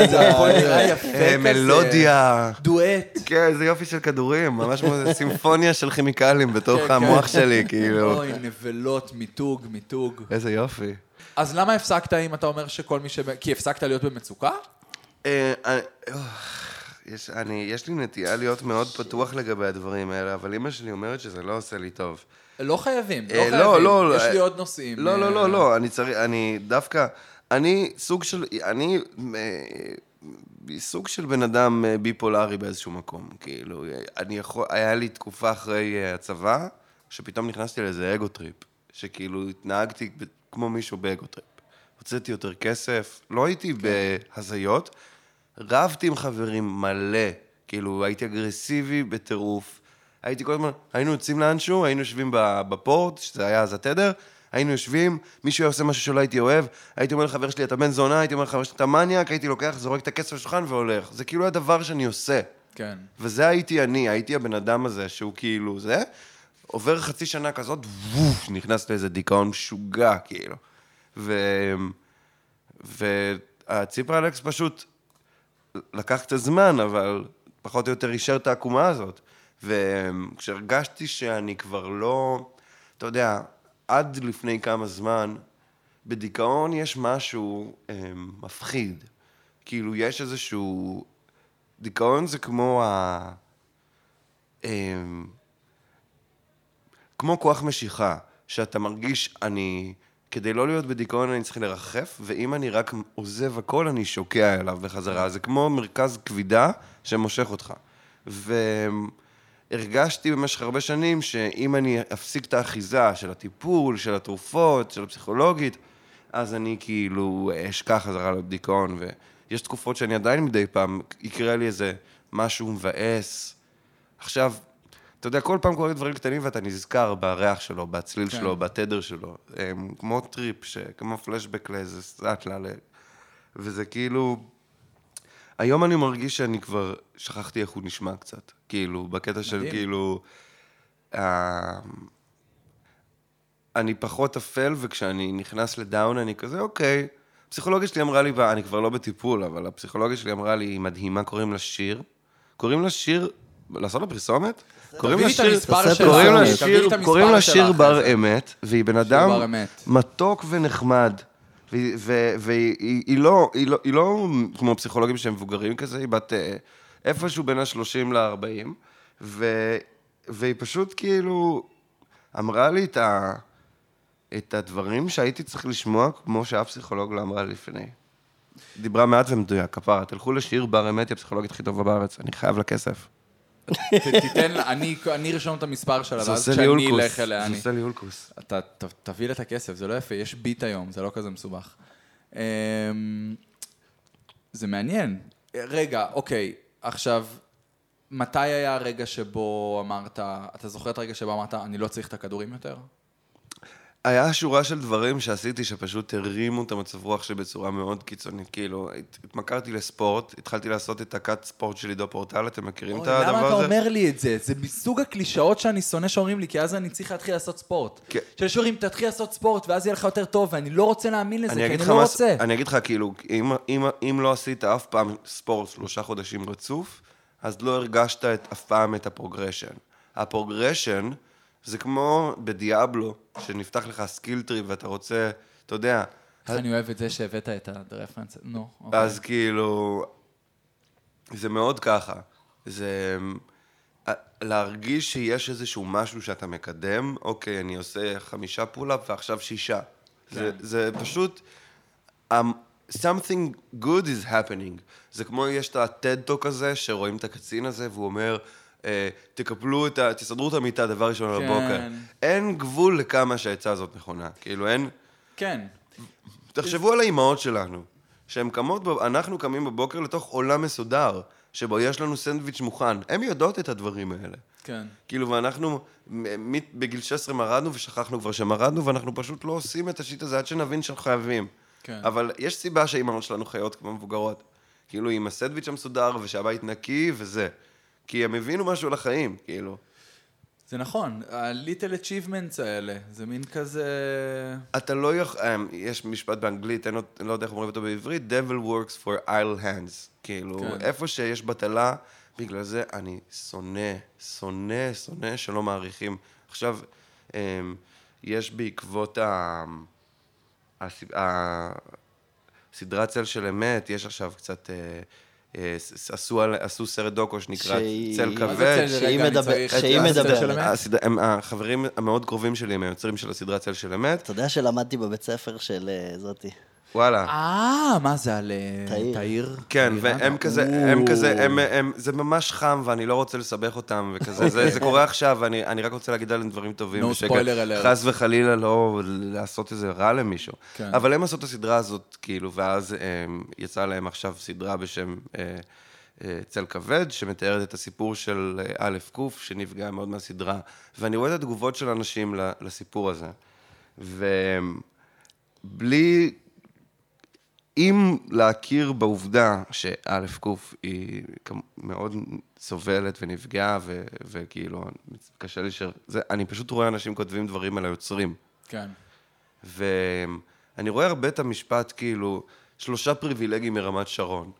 מלודיה. דואט. כן, איזה יופי של כדורים, ממש כמו סימפוניה של כימיקלים בתוך כן, כן. המוח שלי, כאילו. אוי, נבלות, מיתוג, מיתוג. איזה יופי. אז למה הפסקת אם אתה אומר שכל מי ש... כי הפסקת להיות במצוקה? אה, אה, יש, אני, יש לי נטייה להיות מאוד פתוח לגבי הדברים האלה, אבל אימא שלי אומרת שזה לא עושה לי טב. לא חייבים, לא אה, חייבים. לא, לא, יש לי עוד נושאים. לא, לא, לא, לא, אני צריך, אני דווקא, אני סוג של, אני סוג של בן אדם ביפולרי באיזשהו מקום, כאילו, אני יכול, היה לי תקופה אחרי הצבא, שפתאום נכנסתי לאיזה ego trip, שכאילו התנהגתי כמו מישהו ב ego trip. הוצאתי יותר כסף, לא הייתי בהזיות, רבתי עם חברים מלא, כאילו הייתי אגרסיבי בטירוף. הייתי כל הזמן, היינו יוצאים לאנשהו, היינו יושבים בפורט, שזה היה אז התדר, היינו יושבים, מישהו היה עושה משהו שלא הייתי אוהב, הייתי אומר לחבר שלי, אתה בן זונה, הייתי אומר לחבר שלי, אתה מניאק, הייתי לוקח, זורק את הכסף לשולחן והולך. זה כאילו הדבר שאני עושה. כן. וזה הייתי אני, הייתי הבן אדם הזה שהוא כאילו זה, עובר חצי שנה כזאת, ווף, נכנס לאיזה דיכאון משוגע, כאילו. ו... והציפרלקס פשוט לקח קצת זמן, אבל פחות או יותר אישר את העקומה הזאת. וכשהרגשתי שאני כבר לא, אתה יודע, עד לפני כמה זמן, בדיכאון יש משהו אה, מפחיד. כאילו, יש איזשהו... דיכאון זה כמו ה... אה, כמו כוח משיכה, שאתה מרגיש, אני... כדי לא להיות בדיכאון אני צריך לרחף, ואם אני רק עוזב הכל, אני שוקע אליו בחזרה. זה כמו מרכז כבידה שמושך אותך. והרגשתי במשך הרבה שנים שאם אני אפסיק את האחיזה של הטיפול, של התרופות, של הפסיכולוגית, אז אני כאילו אשקע חזרה לדיכאון, ויש תקופות שאני עדיין מדי פעם, יקרה לי איזה משהו מבאס. עכשיו, אתה יודע, כל פעם קורים דברים קטנים ואתה נזכר בריח שלו, בצליל כן. שלו, בתדר שלו. הם, כמו טריפ, ש... כמו פלשבק לאיזה סאטלה, ל... וזה כאילו... היום אני מרגיש שאני כבר שכחתי איך הוא נשמע קצת. כאילו, בקטע של מדהים. כאילו... אה, אני פחות אפל, וכשאני נכנס לדאון אני כזה, אוקיי. הפסיכולוגיה שלי אמרה לי, אני כבר לא בטיפול, אבל הפסיכולוגיה שלי אמרה לי, היא מדהימה, קוראים לה שיר. קוראים לה שיר, לעשות לה פרסומת? קוראים לה תביא את שיר, המספר תעשה שלך. קוראים בר זה. אמת, והיא בן אדם. מתוק ונחמד. והיא- לא, לא, לא כמו פסיכולוגים שהם מבוגרים כזה, היא בת אה, איפשהו בין ה-30 ל-40, ו- והיא פשוט כאילו אמרה לי את, ה- את הדברים שהייתי צריך לשמוע, כמו שאף פסיכולוג לא אמרה לי לפני. דיברה מעט ומדויק, כפרה, תלכו לשיר בר אמת, היא הפסיכולוגית הכי טובה בארץ, אני חייב לה כסף. תיתן לה, אני אני ארשום את המספר שלה, זה ואז כשאני אלך אליה, זה אני... עושה לי אולקוס. אתה ת- תביא לה את הכסף, זה לא יפה, יש ביט היום, זה לא כזה מסובך. אמ, זה מעניין. רגע, אוקיי, עכשיו, מתי היה הרגע שבו אמרת, אתה זוכר את הרגע שבו אמרת, אני לא צריך את הכדורים יותר? היה שורה של דברים שעשיתי שפשוט הרימו את המצב רוח שלי בצורה מאוד קיצונית. כאילו, הת- התמכרתי לספורט, התחלתי לעשות את הכת ספורט של עידו פורטל, אתם מכירים את הדבר הזה? למה אתה אומר לי את זה? זה מסוג הקלישאות שאני שונא שאומרים לי, כי אז אני צריך להתחיל לעשות ספורט. כן. שיש אומרים, תתחיל לעשות ספורט, ואז יהיה לך יותר טוב, ואני לא רוצה להאמין לזה, כי אני לא רוצה. אני אגיד לך, כאילו, אם, אם, אם לא עשית אף פעם ספורט שלושה חודשים רצוף, אז לא הרגשת את, אף פעם את ה progression. ה progression זה כמו ב Diablo, שנפתח לך skill tree ואתה רוצה, אתה יודע, איך אני אוהב את זה שהבאת את ה reference. נו, אוקיי. אז כאילו, זה מאוד ככה. זה אה, להרגיש שיש איזשהו משהו שאתה מקדם, אוקיי, אני עושה חמישה pull-up ועכשיו שישה. זה, זה פשוט, um, something good is happening. זה כמו, יש את ה-TED-טוק הזה, שרואים את הקצין הזה, והוא אומר, תקפלו את ה... תסדרו את המיטה דבר ראשון כן. הבוקר. אין גבול לכמה שהעצה הזאת נכונה. כאילו, אין... כן. תחשבו על האימהות שלנו, שהן קמות, בב- אנחנו קמים בבוקר לתוך עולם מסודר, שבו יש לנו סנדוויץ' מוכן. הן יודעות את הדברים האלה. כן. כאילו, ואנחנו מ- בגיל 16 מרדנו ושכחנו כבר שמרדנו, ואנחנו פשוט לא עושים את השיט הזה עד שנבין שאנחנו חייבים. כן. אבל יש סיבה שהאימהות שלנו חיות כמו מבוגרות. כאילו, עם הסנדוויץ' המסודר, ושהבית נקי, וזה. כי הם הבינו משהו על החיים, כאילו. זה נכון, ה-little achievements האלה, זה מין כזה... אתה לא יכול... אמ, יש משפט באנגלית, עוד- אני לא יודע איך אומרים אותו בעברית, devil works for idle hands. כאילו, כן. איפה שיש בטלה, בגלל זה אני שונא, שונא, שונא שלא מעריכים. עכשיו, אמ, יש בעקבות ה... הס- ה- הסדרת צל של אמת, יש עכשיו קצת... אה, עשו, על- עשו סרט דוקו שנקרא שהיא- צל כבד. שהיא רגע, אני מדבר- צריך- שהיא מדברת. החברים המאוד קרובים שלי הם היוצרים של הסדרת צל של אמת. אתה יודע שלמדתי בבית ספר של אה, זאתי. וואלה. אה, מה זה על אה, תאיר. תאיר? כן, והם? כזה. הם כזה, הם, הם, זה ממש חם ואני לא רוצה לסבך אותם וכזה, זה, זה קורה עכשיו ואני אני רק רוצה להגיד עליהם דברים טובים. ושכ- spoiler alert. חס וחלילה לא לעשות איזה רע למישהו. כן. אבל הם עשו את הסדרה הזאת, כאילו, ואז הם, יצא להם עכשיו סדרה בשם אה, אה, צל כבד, שמתארת את הסיפור של א' ק', שנפגע מאוד מהסדרה. ואני רואה את התגובות של אנשים לסיפור הזה. ובלי אם להכיר בעובדה שא' ק' היא מאוד סובלת ונפגעה, ו- וכאילו, קשה לי ש... זה, אני פשוט רואה אנשים כותבים דברים על היוצרים. כן. ואני רואה הרבה את המשפט, כאילו, שלושה פריבילגים מרמת שרון.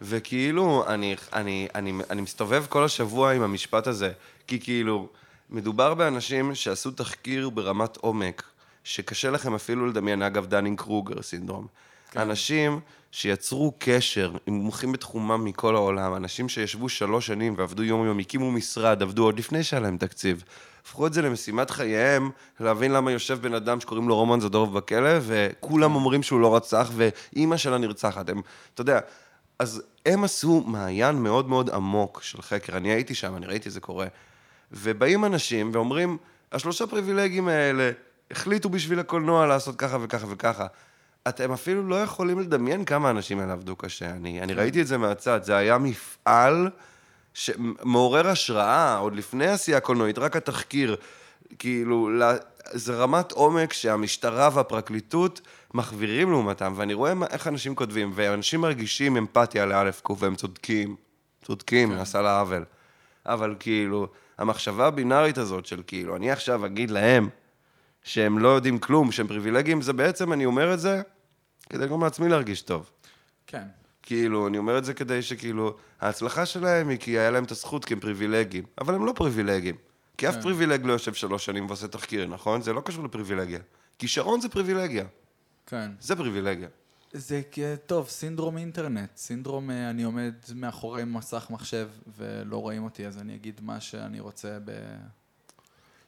וכאילו, אני, אני, אני, אני מסתובב כל השבוע עם המשפט הזה, כי כאילו, מדובר באנשים שעשו תחקיר ברמת עומק, שקשה לכם אפילו לדמיין, אגב, Dunning-Kruger syndrome. כן. אנשים שיצרו קשר עם מומחים בתחומם מכל העולם, אנשים שישבו שלוש שנים ועבדו יום-יום, הקימו משרד, עבדו עוד לפני שהיה להם תקציב. הפכו את זה למשימת חייהם, להבין למה יושב בן אדם שקוראים לו רומן זדורוב בכלא, וכולם אומרים שהוא לא רצח, ואימא שלה נרצחת. הם, אתה יודע, אז הם עשו מעיין מאוד מאוד עמוק של חקר. אני הייתי שם, אני ראיתי זה קורה. ובאים אנשים ואומרים, השלושה פריבילגים האלה החליטו בשביל הקולנוע לעשות ככה וככה וככה. אתם אפילו לא יכולים לדמיין כמה האנשים האלה עבדו קשה. אני, אני ראיתי את זה מהצד, זה היה מפעל שמעורר השראה, עוד לפני עשייה קולנועית, רק התחקיר. כאילו, ל- זה רמת עומק שהמשטרה והפרקליטות מחווירים לעומתם, ואני רואה מה- איך אנשים כותבים, ואנשים מרגישים אמפתיה לאלף קוף, והם צודקים. צודקים, נעשה לה עוול. אבל כאילו, המחשבה הבינארית הזאת של כאילו, אני עכשיו אגיד להם שהם לא יודעים כלום, שהם פריבילגיים, זה בעצם, אני אומר את זה כדי לגרום לעצמי להרגיש טוב. כן. כאילו, אני אומר את זה כדי שכאילו, ההצלחה שלהם היא כי היה להם את הזכות כי הם פריבילגיים, אבל הם לא פריבילגיים. כי אף פריבילג לא יושב שלוש שנים ועושה תחקיר, נכון? זה לא קשור לפריבילגיה. כישרון זה פריבילגיה. כן. זה פריבילגיה. זה טוב, סינדרום אינטרנט. סינדרום, אה, אני עומד מאחורי מסך מחשב ולא רואים אותי, אז אני אגיד מה שאני רוצה ב...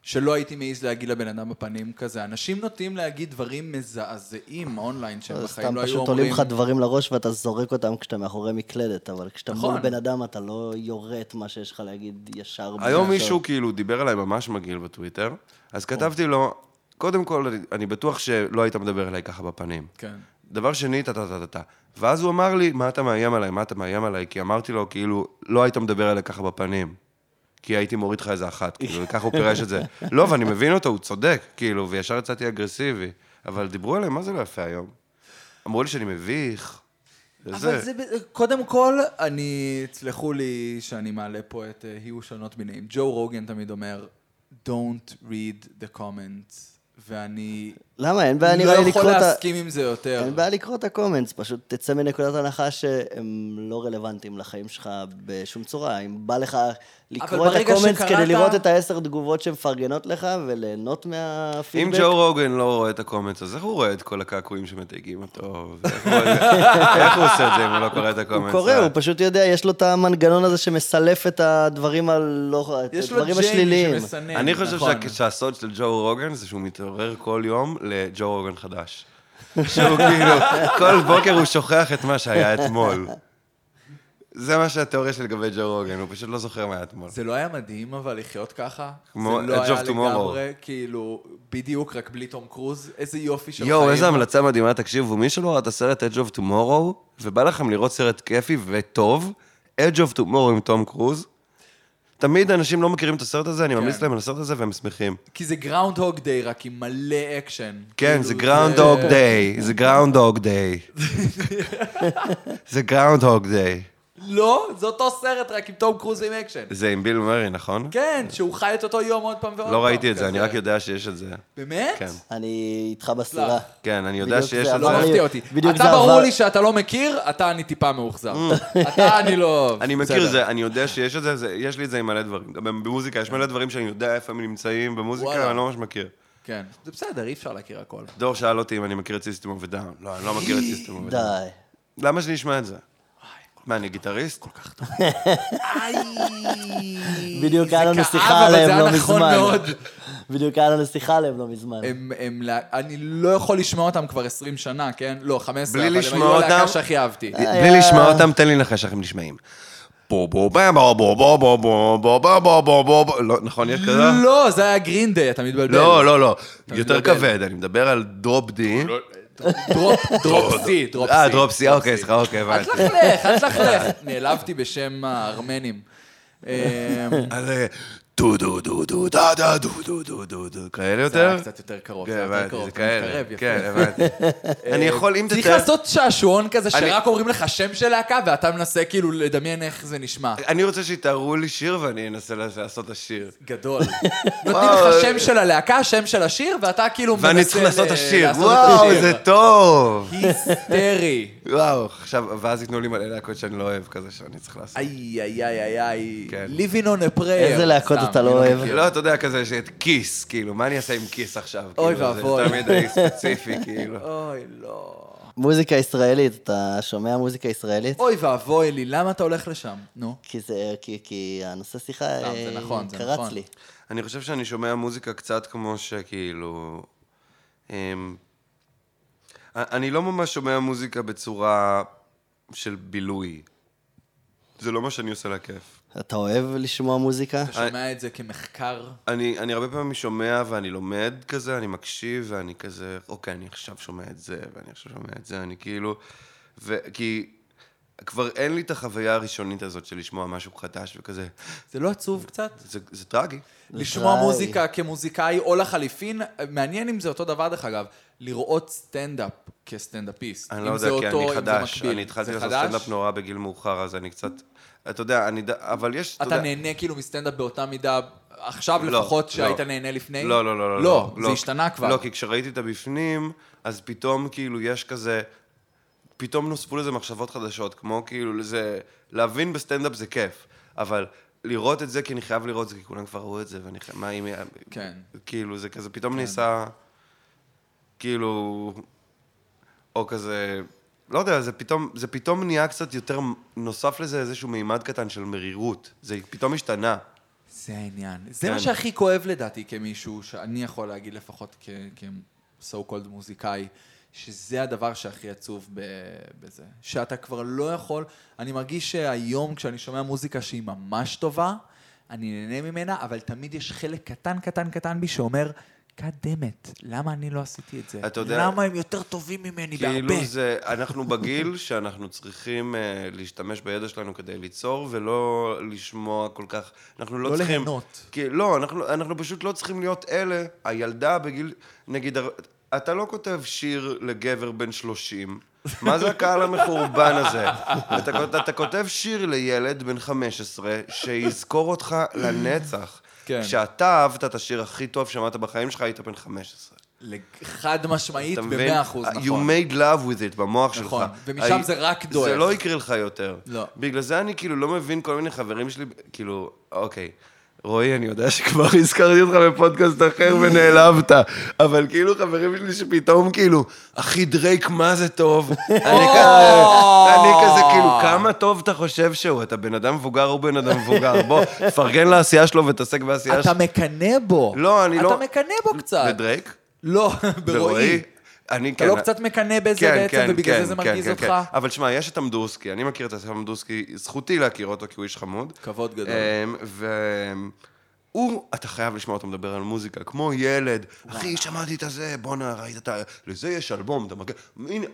שלא הייתי מעז להגיד לבן אדם בפנים כזה. אנשים נוטים להגיד דברים מזעזעים אונליין שהם בחיים סתם לא היו פשוט אומרים. עולים לך דברים לראש ואתה זורק אותם כשאתה מאחורי מקלדת, אבל כשאתה נכון. מול בן אדם אתה לא יורה את מה שיש לך להגיד ישר. היום. מישהו כאילו דיבר עליי ממש מגעיל בטוויטר, אז כתבתי לו, קודם כל, אני- בטוח שלא היית מדבר אליי ככה בפנים. כן. דבר שני, טה טה טה טה טה. ואז הוא אמר לי, מה אתה מאיים עליי? מה אתה מאיים עליי? כי אמרתי לו, כאילו, לא היית מדבר אליי ככה בפנים. כי הייתי מוריד לך איזה אחת, כאילו, ככה הוא פירש את זה. לא, ואני מבין אותו, הוא צודק, כאילו, וישר יצאתי אגרסיבי. אבל דיברו עליי, מה זה לא יפה היום? אמרו לי שאני מביך. אבל וזה. זה, ב- קודם כל, אני, תסלחו לי שאני מעלה פה את shall not be named. ג'ו רוגן תמיד אומר, Don't read the comments, ואני למה? אין בעיה לא נראה לי יכול לקרוא את ה... להסכים עם זה יותר. אין בעיה לקרוא את ה comments, פשוט תצא מנקודת הנחה שהם לא רלוונטיים לחיים שלך בשום צורה. אם בא לך לקרוא את ה comments שקראת- כדי לראות את העשר תגובות שמפרגנות לך וליהנות אם מהפידבק, ג'ו רוגן לא רואה את ה comments, אז איך הוא רואה את כל הקעקועים שמתייגים אותו? הוא- איך הוא עושה את זה אם הוא לא קורא את הוא ה comments? קורא, הוא פשוט יודע, יש לו את המנגנון הזה שמסלף את הדברים הלא... את יש לו השליליים. שמסנן, אני חושב נכון. שה- שהסוד של ג'ו רוגן זה שהוא מתעורר כל יום לג'ו רוגן חדש. שהוא כאילו, כל בוקר הוא שוכח את מה שהיה אתמול. זה מה שהתיאוריה שלי לגבי ג'ו רוגן, הוא פשוט לא זוכר מה היה אתמול. זה לא היה מדהים אבל לחיות ככה? כמו זה לא היה. לגמרי, כאילו, בדיוק רק בלי תום קרוז? איזה יופי של יואו, חיים. איזה המלצה מדהימה, תקשיבו, מי שלא ראה את הסרט Edge of Tomorrow, ובא לכם לראות סרט כיפי וטוב, Edge of Tomorrow עם תום קרוז, תמיד אנשים לא מכירים את הסרט הזה, אני ממליץ כן. להם על הסרט הזה והם שמחים. כי זה Groundhog Day, רק עם מלא אקשן. כן, כאילו, זה Groundhog Day, זה Groundhog Day. זה Groundhog Day. לא, זה אותו סרט, רק עם תום קרוז עם אקשן. זה עם ביל מרי, נכון? כן, שהוא חי את אותו יום עוד פעם ועוד פעם. לא ראיתי את זה, אני. רק יודע שיש את זה. באמת? כן. אני איתך בסתירה. סלח. כן, אני יודע שיש זה את לא זה. לי- מפתיע אותי. אתה ברור לי שאתה לא מכיר, אתה אני טיפה מאוכזב. אתה אני לא... אני מכיר. זה, אני יודע שיש את זה, יש לי את זה עם מלא דברים. גם במוזיקה, יש מלא דברים שאני יודע איפה הם נמצאים, במוזיקה. אני לא ממש מכיר. כן, זה בסדר, אי אפשר להכיר הכל. דור שאל אותי אם אני מכיר את System of a Down. לא, אני לא מכיר את System of a Down. די. למה שאני אשמע את זה? מה, אני גיטריסט? כל כך טוב. בדיוק היה לנו שיחה עליהם לא מזמן. בדיוק היה לנו שיחה עליהם לא מזמן. אני לא יכול לשמוע אותם כבר 20 שנה, כן? לא, 15, אבל הם היו הלהקה שהכי אהבתי. בלי לשמוע אותם, תן לי לנחש איך הם נשמעים. בו בו בו בו בו בו בו בו בו בו בו בו בו בו נכון, יש כזה? לא, זה היה Green Day, אתה מתבלבל. לא, לא, לא. יותר כבד, אני מדבר על drop D. drop, drop C, drop C. אה, drop C, אוקיי, סליחה, אוקיי, אל הבנתי. תלכלך, אל תלכלך. נעלבתי בשם הארמנים. אמ, אז אה, דו דו דו דו דה דה דו דו דו דו דו כאלה זה יותר? היה קצת יותר קרוב, זה כן, היה יותר קרוב. זה אתה. מתקרב, יפה. כן, הבנתי. אני יכול, אם צריך תתאר... לעשות שעשועון כזה אני- שרק אומרים לך שם של להקה ואתה מנסה כאילו לדמיין איך זה נשמע. אני רוצה שיתארו לי שיר ואני אנסה לעשות את השיר. גדול. נותנים לך. שם של הלהקה, שם של השיר, ואתה כאילו מנסה... ואני צריך לעשות את השיר. וואו. זה טוב. היסטרי. וואו, עכשיו, ואז ייתנו לי מלא להקות שאני לא אוהב כזה שאני צריך לעשות. איי, איי, איי, איי. כן. Living on a prayer. איזה להקות סתם, אתה לא אני אוהב? לא, אתה יודע, כזה שאת כיס, כאילו, מה אני אעשה עם כיס עכשיו? אוי כאילו, ואבוי. זה מדי ספציפי, כאילו. אוי, לא. מוזיקה ישראלית, אתה שומע מוזיקה ישראלית? אוי ואבוי לי, למה אתה הולך לשם? נו. כי זה, כי, כי הנושא שיחה סתם, זה אה, נכון, זה קרץ נכון. לי. אני חושב שאני שומע מוזיקה קצת כמו שכאילו... אמ, אני לא ממש שומע מוזיקה בצורה של בילוי. זה לא מה שאני עושה לכיף. אתה אוהב לשמוע מוזיקה? אתה שומע את זה כמחקר? אני, אני הרבה פעמים שומע ואני לומד כזה, אני מקשיב ואני כזה, אוקיי, אני עכשיו שומע את זה, ואני עכשיו שומע את זה, אני כאילו... וכי כבר אין לי את החוויה הראשונית הזאת של לשמוע משהו חדש וכזה. זה לא עצוב קצת? זה, זה טרגי. לשמוע די. מוזיקה כמוזיקאי, או לחליפין, מעניין אם זה אותו דבר דרך אגב, לראות סטנדאפ כסטנדאפיסט. אני לא יודע, כי אותו, אני חדש. אני התחלתי לעשות חדש? סטנדאפ נורא בגיל מאוחר, אז אני קצת... אתה יודע, אני... אבל יש... אתה יודע- נהנה כאילו מסטנדאפ באותה מידה, עכשיו לא, לפחות, לא. שהיית נהנה לפני? לא, לא, לא, לא. לא, זה השתנה כבר. לא, כי כשראיתי את הבפנים, אז פתאום כאילו יש כזה... פתאום נוספו לזה מחשבות חדשות, כמו כאילו לזה... להבין בסטנדאפ זה כיף, אבל לראות את זה כי אני חייב לראות את זה, כי כולם כבר ראו את זה, ואני חייב... מה אם... כן. כאילו, זה כזה פתאום נעשה... כאילו... או כזה... לא יודע, זה פתאום, זה פתאום נהיה קצת יותר, נוסף לזה איזשהו מימד קטן של מרירות. זה פתאום השתנה. זה העניין. זה כן. מה שהכי כואב לדעתי כמישהו, שאני יכול להגיד לפחות כ-so called מוזיקאי, שזה הדבר שהכי עצוב בזה. שאתה כבר לא יכול, אני מרגיש שהיום כשאני שומע מוזיקה שהיא ממש טובה, אני נהנה ממנה, אבל תמיד יש חלק קטן, קטן, קטן בי שאומר, it, למה אני לא עשיתי את זה? אתה יודע- למה הם יותר טובים ממני בהרבה? כאילו זה, אנחנו בגיל שאנחנו צריכים uh, להשתמש בידע שלנו כדי ליצור, ולא לשמוע כל כך, אנחנו לא, לא צריכים... ליהנות. כי, לא, אנחנו, אנחנו פשוט לא צריכים להיות אלה, הילדה בגיל, נגיד, אתה לא כותב שיר לגבר בן 30. מה זה הקהל המחורבן הזה? אתה, כות- אתה כותב שיר לילד בן 15 שיזכור אותך לנצח. כן. כשאתה אהבת את השיר הכי טוב שמעת בחיים שלך, היית בן 15. חד משמעית, אתה מבין? במאה אחוז, You נכון. made love with it במוח שלך. נכון, ומשם הי- זה רק דועך. זה לא יקרה לך יותר. לא. בגלל זה אני כאילו לא מבין כל מיני חברים שלי, כאילו, אוקיי. רועי, אני יודע שכבר הזכרתי אותך בפודקאסט אחר ונעלבת, אבל כאילו חברים שלי שפתאום כאילו, אחי דרייק, מה זה טוב? אני כזה, אני כזה, כאילו, כמה טוב אתה חושב שהוא? אתה בן אדם מבוגר או בן אדם מבוגר? בוא, תפרגן לעשייה שלו ותעסק בעשייה אתה שלו. מקנא בו. לא, אני לא... אתה מקנא בו קצת. בדרייק? לא, ברועי. אני אתה כן. לא קצת מקנא בזה בעצם, ובגלל זה זה מרגיז אותך? אבל שמע, יש את אמדורסקי, אני מכיר את אסף אמדורסקי, זכותי להכיר אותו כי הוא איש חמוד. כבוד גדול. אמ, והוא, אתה חייב לשמוע אותו מדבר על מוזיקה, כמו ילד. אחי, שמעתי את הזה, בואנה, ראית את ה... לזה יש אלבום, אתה מגיע... הנה,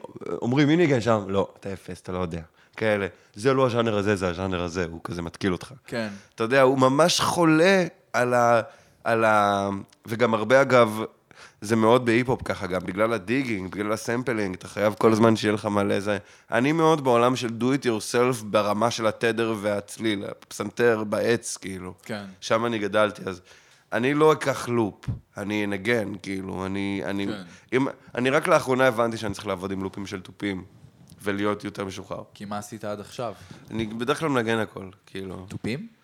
אומרים, מי ניגן שם? לא, אתה אפס, אתה לא יודע. כאלה. זה לא הז'אנר הזה, זה הז'אנר הזה, הוא כזה מתקיל אותך. כן. אתה יודע, הוא ממש חולה על ה... על ה... וגם הרבה, אגב, זה מאוד בהיפ-הופ ככה גם, בגלל ה digging, בגלל ה sampling, אתה חייב כל הזמן שיהיה לך מלא זה. אני מאוד בעולם של do it yourself ברמה של התדר והצליל, הפסנתר בעץ, כאילו. כן. שם אני גדלתי, אז אני לא אקח לופ, אני אנגן, כאילו, אני... אני, כן. אם, אני רק לאחרונה הבנתי שאני צריך לעבוד עם לופים של תופים, ולהיות יותר משוחרר. כי מה עשית עד עכשיו? אני בדרך כלל מנגן הכל, כאילו. תופים?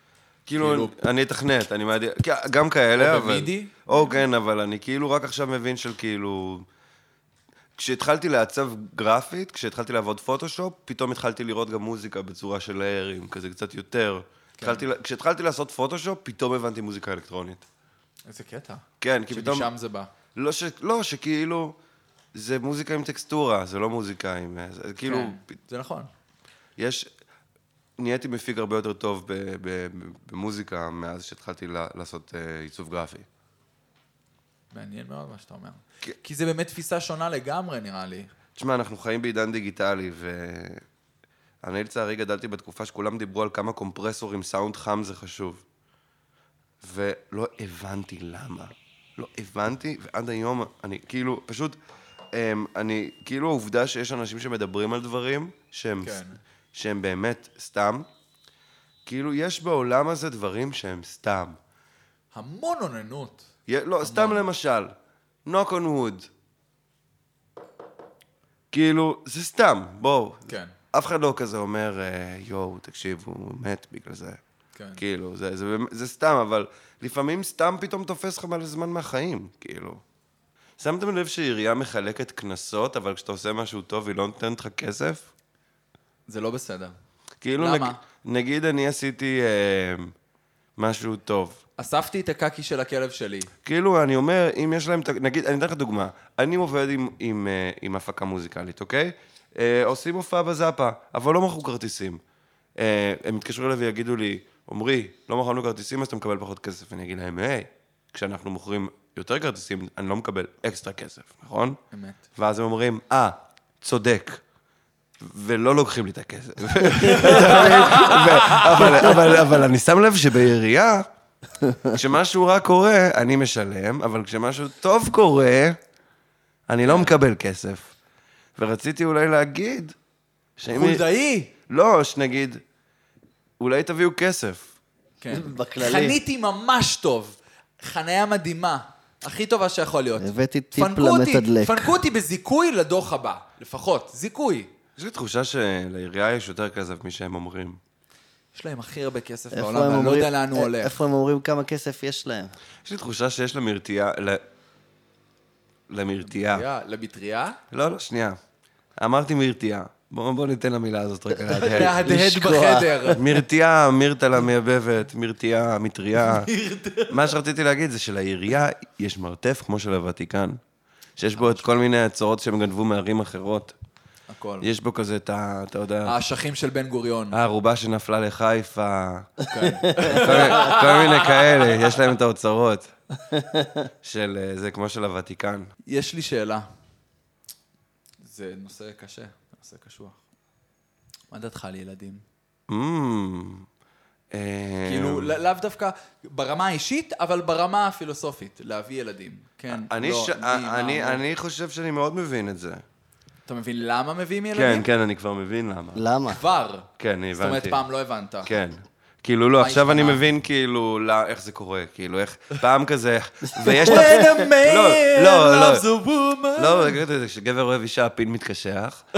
כאילו, כאילו- אני אתכנת, אני מעדיף, גם כאלה, או אבל... במידי? או כן, אבל אני כאילו רק עכשיו מבין של כאילו... כשהתחלתי לעצב גרפית, כשהתחלתי לעבוד פוטושופ, פתאום התחלתי לראות גם מוזיקה בצורה של ליירים, כזה קצת יותר. כן. התחלתי, כשהתחלתי לעשות פוטושופ, פתאום הבנתי מוזיקה אלקטרונית. איזה קטע. כן, כי פתאום... שמשם זה בא. לא, ש... לא, שכאילו... זה מוזיקה עם טקסטורה, זה לא מוזיקה עם... זה, כאילו, כן, זה נכון. יש... נהייתי מפיק הרבה יותר טוב ב, ב, ב, במוזיקה מאז שהתחלתי ל- לעשות uh, עיצוב גרפי. מעניין מאוד מה שאתה אומר. כן. כי זה באמת תפיסה שונה לגמרי, נראה לי. תשמע, אנחנו חיים בעידן דיגיטלי, ואני לצערי גדלתי בתקופה שכולם דיברו על כמה קומפרסורים, סאונד חם זה חשוב. ולא הבנתי למה. לא הבנתי, ועד היום אני כאילו, פשוט, אמ, אני, כאילו העובדה שיש אנשים שמדברים על דברים שהם, כן. שהם באמת סתם, כאילו יש בעולם הזה דברים שהם סתם. המון אוננות. יה- לא, סתם למשל, knock on wood. כאילו, זה סתם, בואו. כן. אף אחד לא כזה אומר, אה, יואו, תקשיב, הוא מת בגלל זה. כן. כאילו, זה, זה, באמת- זה סתם, אבל לפעמים סתם פתאום תופס לך מלא זמן מהחיים, כאילו. שמתם לב שעירייה מחלקת קנסות, אבל כשאתה עושה משהו טוב היא לא נותנת לך כסף? זה לא בסדר. כאילו, למה? נג, נגיד אני עשיתי אה, משהו טוב. אספתי את הקקי של הכלב שלי. כאילו, אני אומר, אם יש להם, נגיד, אני אתן לך דוגמה. אני עובד עם, עם, אה, עם הפקה מוזיקלית, אוקיי? אה, עושים הופעה בזאפה, אבל לא מכרו כרטיסים. אה, הם יתקשרו אליי ויגידו לי, עמרי, לא מכרנו כרטיסים, אז אתה מקבל פחות כסף. אני אגיד להם, היי, כשאנחנו מוכרים יותר כרטיסים, אני לא מקבל אקסטרה כסף, נכון? אמת. ואז הם אומרים, אה, צודק. ולא לוקחים לי את הכסף. אתה מבין? ו- אבל, אני שם לב שבעירייה, כשמשהו רע קורה, אני משלם, אבל כשמשהו טוב קורה, אני לא מקבל כסף. ורציתי אולי להגיד... חולדאי! לא, שנגיד, אולי תביאו כסף. כן. בכללי. חניתי ממש טוב. חניה מדהימה. הכי טובה שיכול להיות. הבאתי טיפ למתדלק. פנקו אותי בזיכוי לדוח הבא. לפחות. זיכוי. יש לי תחושה שלעירייה יש יותר כסף משהם אומרים. יש להם הכי הרבה כסף בעולם, הם ואני לא אומרים- יודע לאן הוא א- הולך. איפה הם אומרים כמה כסף יש להם? יש לי תחושה שיש למרתיעה... ל- למרתיעה. למטריה? לא, לא, שנייה. אמרתי מרתיעה. בואו בוא ניתן למילה הזאת רגע להדהד. להדהד. בחדר. מרתיעה, מירתלה מייבבת, מרתיעה, מטריה. מה שרציתי להגיד זה שלעירייה יש מרתף כמו של הוותיקן, שיש בו את כל מיני הצורות שהם גנבו מערים אחרות. הכל. יש בו כזה את ה... אתה יודע... האשכים של בן גוריון. הערובה שנפלה לחיפה, כל מיני- כל מיני כאלה, יש להם את האוצרות. של, אה, זה כמו של הוותיקן. יש לי שאלה. זה נושא קשה, נושא קשוח. מה דעתך על ילדים? אמ, אה, כאילו, לא- לאו דווקא ברמה האישית, אבל ברמה הפילוסופית, להביא ילדים. כן, לא, מה. אני חושב שאני מאוד מבין את זה. אתה מבין למה מביאים כן, ילדים? כן, אני כבר מבין למה. למה? כבר. כן, אני זאת אומרת, הבנתי. פעם לא הבנת. כן. כאילו, לא, עכשיו אני? מבין כאילו לא- איך זה קורה, כאילו, איך פעם כזה, ויש... ה- When a man לא, לא, לא. loves a woman. לא, זה כשגבר אוהב אישה, הפין מתקשח.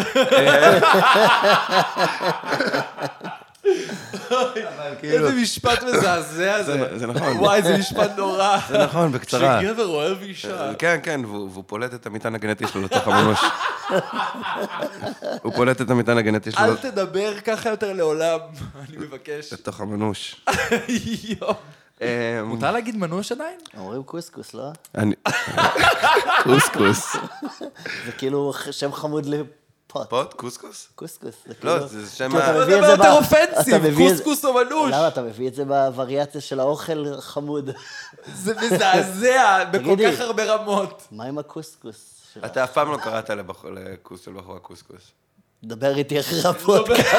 איזה משפט מזעזע זה. כאילו- זה- זה נכון. וואי, זה משפט נורא. זה נכון, בקצרה. כשגבר אוהב אישה. כן, כן, והוא פולט את המטען הגנטי שלו לתוך המנוש. הוא פולט את המטען הגנטי שלו אל תדבר ככה יותר לעולם, אני מבקש. לתוך המנוש. אמ, מותר להגיד מנוש עדיין? אומרים קוסקוס, לא? אני... קוסקוס. זה כאילו שם חמוד לפוט. פוט? קוסקוס? קוסקוס. זה לא, כאילו... זה שם אתה ה... לא מביא יודע את זה יותר אופנסיב, אתה מביא קוסקוס או מנוש? למה אתה מביא את זה בווריאציה של האוכל חמוד? זה מזעזע בכל. כך הרבה רמות. מה עם הקוסקוס? אתה אף פעם לא קראת לקוס של בחורה קוסקוס. דבר איתי אחרי הפודקאסט.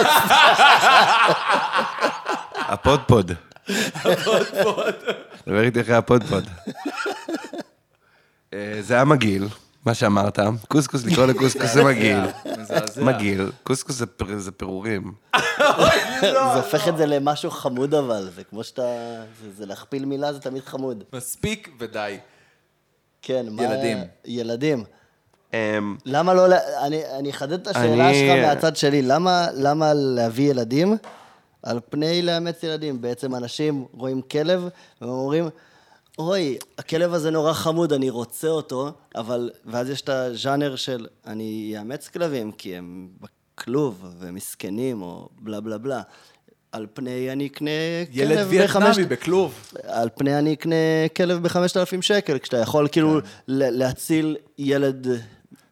הפודפוד. דבר איתי אחרי הפודפוד. אה, זה היה מגעיל, מה שאמרת. קוסקוס, לקרוא לקוסקוס זה מגעיל. מגעיל. קוסקוס זה פירורים. זה הופך את זה למשהו חמוד אבל, זה כמו שאתה... זה- להכפיל מילה זה תמיד חמוד. מספיק ודי. כן, מה... ילדים. ילדים. אמ, למה לא... אני אני אחדד את השאלה שלך מהצד שלי. למה למה להביא ילדים על פני לאמץ ילדים? בעצם אנשים רואים כלב והם אומרים, אוי, הכלב הזה נורא חמוד, אני רוצה אותו, אבל... ואז יש את הז'אנר של אני אאמץ כלבים כי הם בכלוב ומסכנים או בלה בלה בלה. על פני אני אקנה ילד כלב וייטנאמי בחמש... בכלוב. על פני אני אקנה כלב בחמשת אלפים שקל, כשאתה יכול כאילו כן. להציל ילד...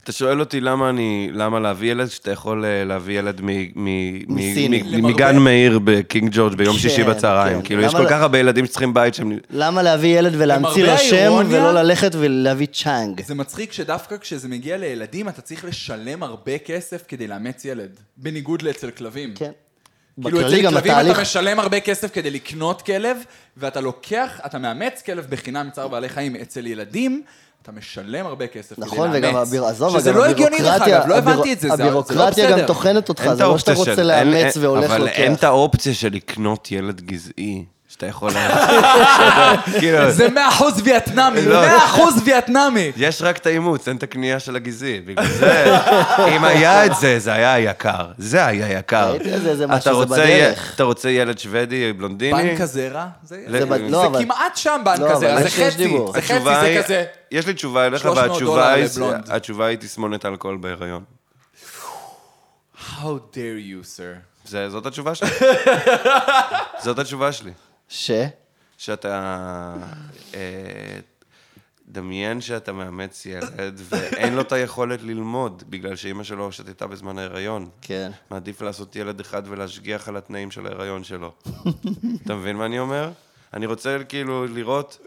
אתה שואל אותי למה אני, למה להביא ילד, שאתה יכול אה, להביא ילד מ- מ- מ- מסיני. מ- למרבה. מגן מאיר בקינג ג'ורג' ביום כן, שישי בצהריים. כן. כאילו, יש כל לא- כך הרבה ילדים שצריכים בית שהם... למה להביא ילד ולהמציא לו שם ולא ללכת ולהביא צ'אנג? זה מצחיק שדווקא כשזה מגיע לילדים, אתה צריך לשלם הרבה כסף כדי לאמץ ילד. בניגוד לאצל כלבים. כן. כאילו אצל כלבים התהליך... אתה משלם הרבה כסף כדי לקנות כלב, ואתה לוקח, אתה מאמץ כלב בחינם מצער בעלי חיים. אצל ילדים, אתה משלם הרבה כסף כדי לאמץ. נכון, וגם הביר... עזוב, שזה לא הגיוני הבירוקרטיה- אגב, לא הביר- הבנתי את זה, זה זה לא הבירוקרטיה גם בסדר. טוחנת אותך, זה לא שאתה האופציה רוצה לאמץ אין- והולך אבל אין לוקח. את האופציה של לקנות ילד גזעי, שאתה יכול... כאילו, זה מאה אחוז וייטנאמי, לא. מאה אחוז וייטנאמי. יש רק את האימוץ, אין את הקנייה של הגזעי. בגלל זה, אם היה את זה, זה היה יקר. זה היה יקר. ראיתי אתה משהו, זה רוצה- בדרך. אתה רוצה ילד שוודי, בלונדיני? בנק הזרע, זה לא, כמעט שם בנק לא, הזרע, אבל זה חצי. זה חצי, זה כזה. יש לי תשובה אליך, 300 והתשובה היא, תסמונת אלכוהול בהיריון. How dare you, sir. זה- זאת התשובה שלי. זאת התשובה שלי. ש? שאתה... אה, דמיין שאתה מאמץ ילד ואין לו את היכולת ללמוד בגלל שאימא שלו שתתה בזמן ההיריון. כן. מעדיף לעשות ילד אחד ולהשגיח על התנאים של ההיריון שלו. אתה מבין מה אני אומר? אני רוצה כאילו לראות,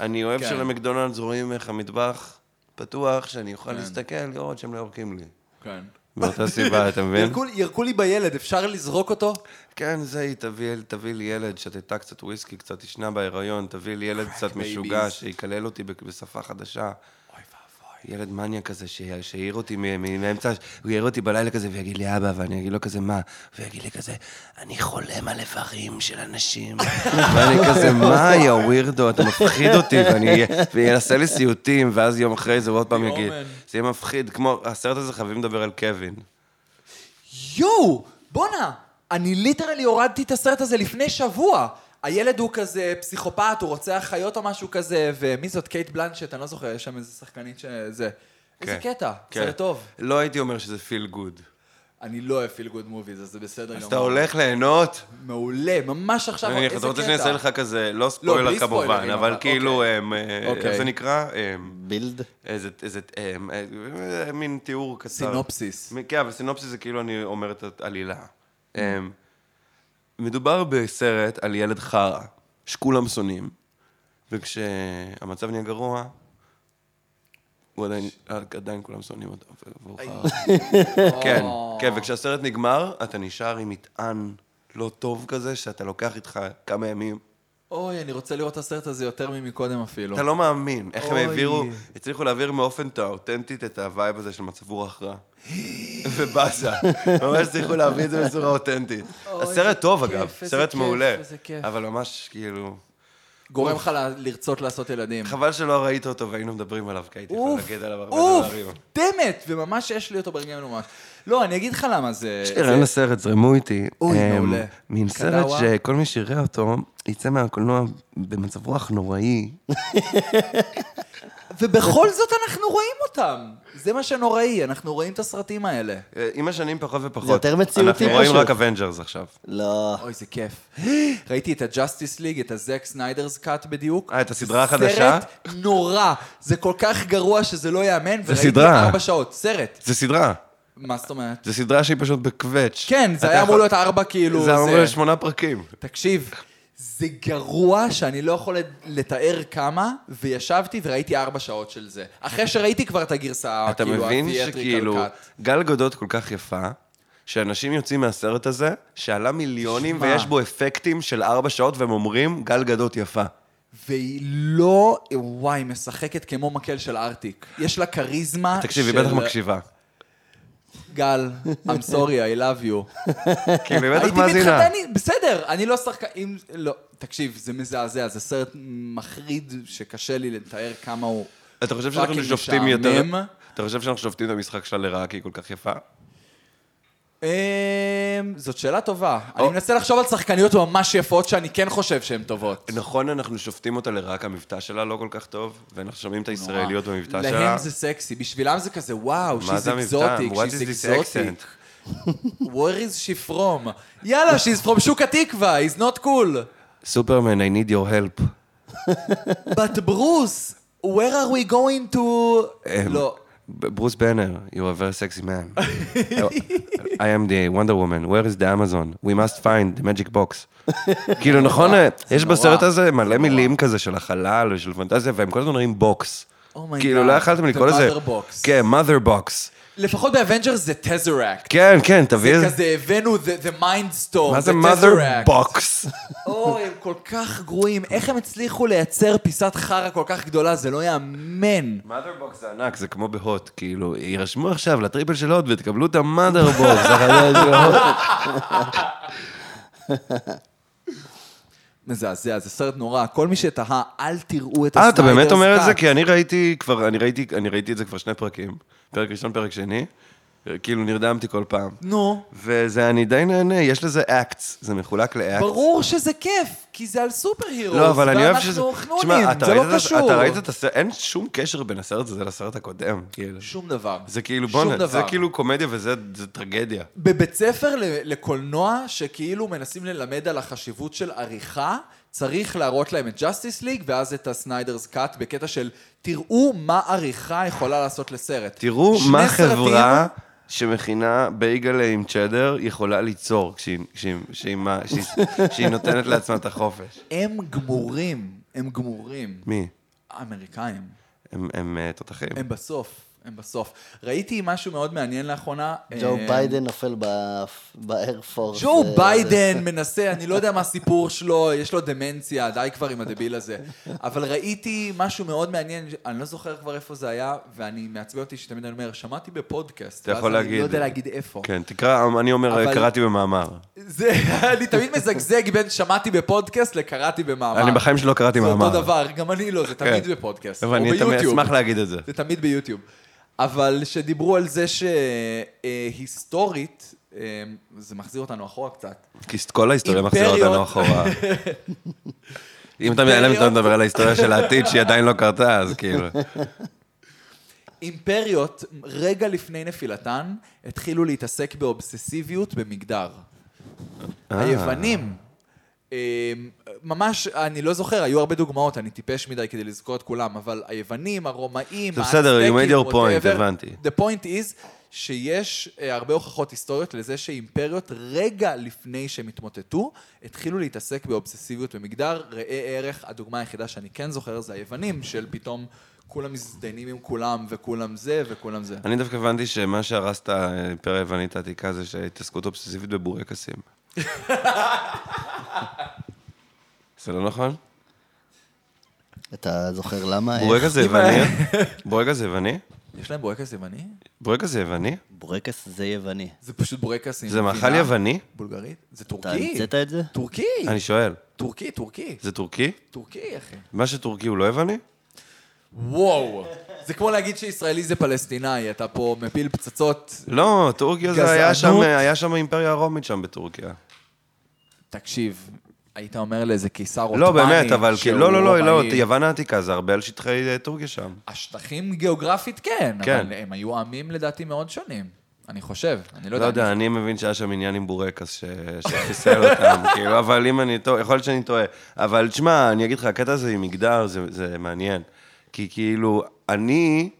אני אוהב כן. שלמקדונלדס רואים איך המטבח פתוח, שאני אוכל כן. להסתכל, לראות שהם לא יורקים לי. כן. מאותה סיבה, אתה מבין? ירקו- ירקו לי בילד, אפשר לזרוק אותו? כן, זה היא, תביא, תביא לי ילד שתתה קצת וויסקי, קצת ישנה בהיריון, תביא לי ילד קצת משוגע. שיקלל אותי בשפה חדשה. ילד מניאק כזה, שיעיר אותי מאמצע, הוא יעיר אותי בלילה כזה ויגיד לי, אבא, ואני אגיד לו כזה, מה? הוא יגיד לי כזה, אני חולם על איברים של אנשים. ואני כזה, מה, יא weirdo, אתה מפחיד אותי, ואני ויעשה לי סיוטים, ואז יום אחרי זה הוא עוד פעם יגיד. זה יהיה מפחיד, כמו, הסרט הזה חייבים לדבר על קווין. יואו, בואנה, אני literally הורדתי את הסרט הזה לפני שבוע. הילד הוא כזה פסיכופת, הוא רוצח חיות או משהו כזה, ומי זאת? קייט בלנשט, אני לא זוכר, יש שם איזה שחקנית שזה... איזה כן, קטע, כן. סרט טוב. לא הייתי אומר שזה feel good. אני לא אוהב feel good movies, אז זה בסדר גמור. אז אתה הולך ליהנות? מעולה, ממש עכשיו, איזה אתה רוצה קטע. שאני אעשה לך כזה, לא בלי ספוילר כמובן, אבל כאילו, אוקיי. אמ, אה, אוקיי. איך זה נקרא? אמ, בילד? איזה, איזה, אמ, אה, מין תיאור קצר. סינופסיס. כן, אבל סינופסיס זה כאילו אני אומר את העלילה. מדובר בסרט על ילד חרא, שכולם שונאים, וכשהמצב נהיה גרוע, הוא עדיין, עדיין כולם שונאים אותו, והוא חרא. כן, כן, וכשהסרט נגמר, אתה נשאר עם מטען לא טוב כזה, שאתה לוקח איתך כמה ימים. אוי, אני רוצה לראות את הסרט הזה יותר ממקודם אפילו. אתה לא מאמין איך הם אוי. העבירו, הצליחו להעביר באופן אותנטית את ה vibe הזה של מצב רוח רע. ובאסה, ממש הצליחו להביא את זה בצורה אותנטית. הסרט טוב כיף, אגב, סרט כיף, מעולה. אבל ממש כאילו, גורם לך לרצות לעשות ילדים. חבל שלא ראית אותו והיינו מדברים עליו, כי הייתי יכול אוף, להגיד עליו הרבה אוף, דברים. דמת, וממש יש לי אותו ברגעים ממש. לא, אני אגיד לך למה זה... יש לי רעיון לסרט, זרמו איתי. אוי, אמ, מעולה. מין סרט? שכל מי שיראה אותו, יצא מהקולנוע במצב רוח נוראי. ובכל זאת אנחנו רואים אותם. זה מה שנוראי, אנחנו רואים את הסרטים האלה. אה, עם השנים פחות ופחות. זה יותר מציאותי אנחנו רואים פשוט. רק Avengers עכשיו. לא. אוי, זה כיף. ראיתי את ה Justice League, את ה Zack Snyder's Cut בדיוק. אה, את הסדרה החדשה? סרט נורא. זה כל כך גרוע שזה לא ייאמן. זה וראיתי סדרה. ארבע שעות. סרט. זה סדרה. מה זאת אומרת? זה סדרה שהיא פשוט בקווץ'. כן, זה היה אמור להיות ארבע כאילו... זה אמור להיות שמונה פרקים. תקשיב, זה גרוע שאני לא יכול לתאר כמה, וישבתי וראיתי ארבע שעות של זה. אחרי שראיתי כבר את הגרסה, אתה כאילו, מבין ה-theatrical שכאילו. גל גדות כל כך יפה, שאנשים יוצאים מהסרט הזה, שעלה מיליונים שמע. ויש בו אפקטים של ארבע שעות, והם אומרים, גל גדות יפה. והיא לא, וואי, היא משחקת כמו מקל של ארטיק. יש לה כריזמה תקשיב, היא של- בטח מקשיבה. גל, I'm sorry, I love you. היא בטח הייתי מאזינה. מתחתן, עם- בסדר, אני לא שחקן, אם, לא, תקשיב, זה מזעזע, זה סרט מחריד שקשה לי לתאר כמה הוא אתה חושב שאנחנו שופטים יותר... אתה חושב שאנחנו שופטים את המשחק שלה לרעה כי היא כל כך יפה? אמ, זאת שאלה טובה. אני מנסה לחשוב על שחקניות ממש יפות שאני כן חושב שהן טובות. נכון, אנחנו שופטים אותה לרעה כי המבטא שלה לא כל כך טוב, ואנחנו שומעים את הישראליות במבטא שלה. להם זה סקסי, בשבילם זה כזה, וואו, she's exotic, she's exotic. Where is she from? יאללה, she's from שוק התקווה, he's not cool. סופרמן, I need your help. But Bruce, where are we going to... לא. ברוס בנר, you are a very sexy man. I am the Wonder Woman, where is the Amazon? We must find the magic box. כאילו, נכון, יש. בסרט הזה מלא. מילים כזה של החלל ושל פנטזיה, והם כל הזמן אומרים box. Oh my כאילו, God, לא יכלתם the לקרוא לזה... mother box. כן, mother box. לפחות ב Avengers זה Tesseract. כן, כן, תביא... זה כזה, הבאנו the the mind stone, מה זה the mother box? אוי, הם כל כך גרועים. איך הם הצליחו לייצר פיסת חרא כל כך גדולה? זה לא יאמן. mother box זה ענק, זה כמו בהוט, כאילו, יירשמו עכשיו לטריפל של הוט ותקבלו את ה-mother box. מזעזע, זה סרט נורא. כל מי שתהה, אל תראו את אה, אתה באמת ה Snyder's אומר את זה? כי אני ראיתי כבר, אני ראיתי, אני ראיתי את זה כבר שני פרקים. פרק ראשון, פרק שני. כאילו נרדמתי כל פעם. נו, וזה, אני די נהנה, יש לזה acts, זה מחולק ל acts. ברור שזה כיף, כי זה על super heroes, לא, אבל אני אוהב שזה... תשמע, אתה זה ראית לא קשור. אתה ראית את הסרט, אין שום קשר בין הסרט הזה לסרט הקודם, כאילו. שום דבר. זה כאילו, בואנה, זה. כאילו קומדיה וזה זה טרגדיה. בבית ספר לקולנוע, שכאילו מנסים ללמד על החשיבות של עריכה, צריך להראות להם את Justice League, ואז את ה Snyder's Cut, בקטע של תראו מה עריכה יכולה לעשות לסרט. תראו מה סרטים- חברה שמכינה בייגלה עם צ'דר יכולה ליצור כשהיא- כשהיא- כשהיא מה- כשהיא- כשהיא נותנת לעצמה את החופש. הם גמורים, הם גמורים. מי? האמריקאים. הם- הם אה, תותחים. הם בסוף, הם בסוף. ראיתי משהו מאוד מעניין לאחרונה. ג'ו אה, ביידן נופל ב Air Force. ג'ו ביידן מנסה, אני לא יודע מה הסיפור שלו, יש לו דמנציה, די כבר עם הדביל הזה. אבל ראיתי משהו מאוד מעניין, אני לא זוכר כבר איפה זה היה, ואני מעצבן אותי שתמיד אני אומר, שמעתי בפודקאסט. אתה יכול ואז אני. לא יודע להגיד איפה. כן, תקרא, אני אומר, אבל- קראתי במאמר. זה, אני תמיד מזגזג בין שמעתי בפודקאסט לקראתי במאמר. אני בחיים שלא קראתי זה מאמר. אותו דבר, גם אני לא, זה תמיד כן. בפודקאסט. אבל אני תמיד. אשמח להגיד את זה. זה תמיד ביוטיוב. אבל שדיברו על זה שהיסטורית, זה מחזיר אותנו אחורה קצת. כל ההיסטוריה מחזירה. אותנו אחורה. אם אתה מדבר על ההיסטוריה של העתיד שהיא עדיין לא קרתה, אז כאילו. אימפריות, רגע לפני נפילתן, התחילו להתעסק באובססיביות במגדר. אה. היוונים, אה, ממש, אני לא זוכר, היו הרבה דוגמאות, אני טיפש מדי כדי לזכור את כולם, אבל היוונים, הרומאים, זה בסדר, you made your point, whatever, הבנתי. The point is שיש אה, הרבה הוכחות היסטוריות לזה שאימפריות, רגע לפני שהם התמוטטו, התחילו להתעסק באובססיביות במגדר. ראה ערך, הדוגמה היחידה שאני כן זוכר זה היוונים, של פתאום כולם מזדיינים עם כולם, וכולם זה, וכולם זה. אני דווקא הבנתי שמה שהרס את האימפריה היוונית העתיקה זה שהתעסקות אובססיבית בבורקסים. זה לא נכון? אתה זוכר למה? בורקס יווני? בורקס יווני? יש להם בורקס יווני? בורקס זה יווני? בורקס זה יווני. זה פשוט בורקס עם זה מאכל יווני? בולגרית? זה אתה טורקי. המצאת את זה? טורקי. אני שואל, טורקי, טורקי. זה טורקי? טורקי, אחי. מה שטורקי הוא לא יווני? וואו. זה כמו להגיד שישראלי זה פלסטינאי, אתה פה מפיל פצצות. לא, טורקיה זה היה שם. היה שם אימפריה הרומית שם בטורקיה. תקשיב, היית אומר לאיזה קיסר עות'מאני. לא, באמת, אבל כאילו, לא, לא, לא, לא. יוון העתיקה זה הרבה על שטחי אה, טורקיה שם. השטחים גיאוגרפית כן, כן. אבל הם היו עמים לדעתי מאוד שונים. אני חושב, אני לא לא יודע. יודע, אני מבין שהיה שם עניין עם בורקס ש- שחיסל אותם, כאילו, אבל אם אני טועה, יכול להיות שאני טועה. אבל תשמע, אני אגיד לך, הקטע הזה עם מגדר זה- זה מעניין. כי כאילו, אני,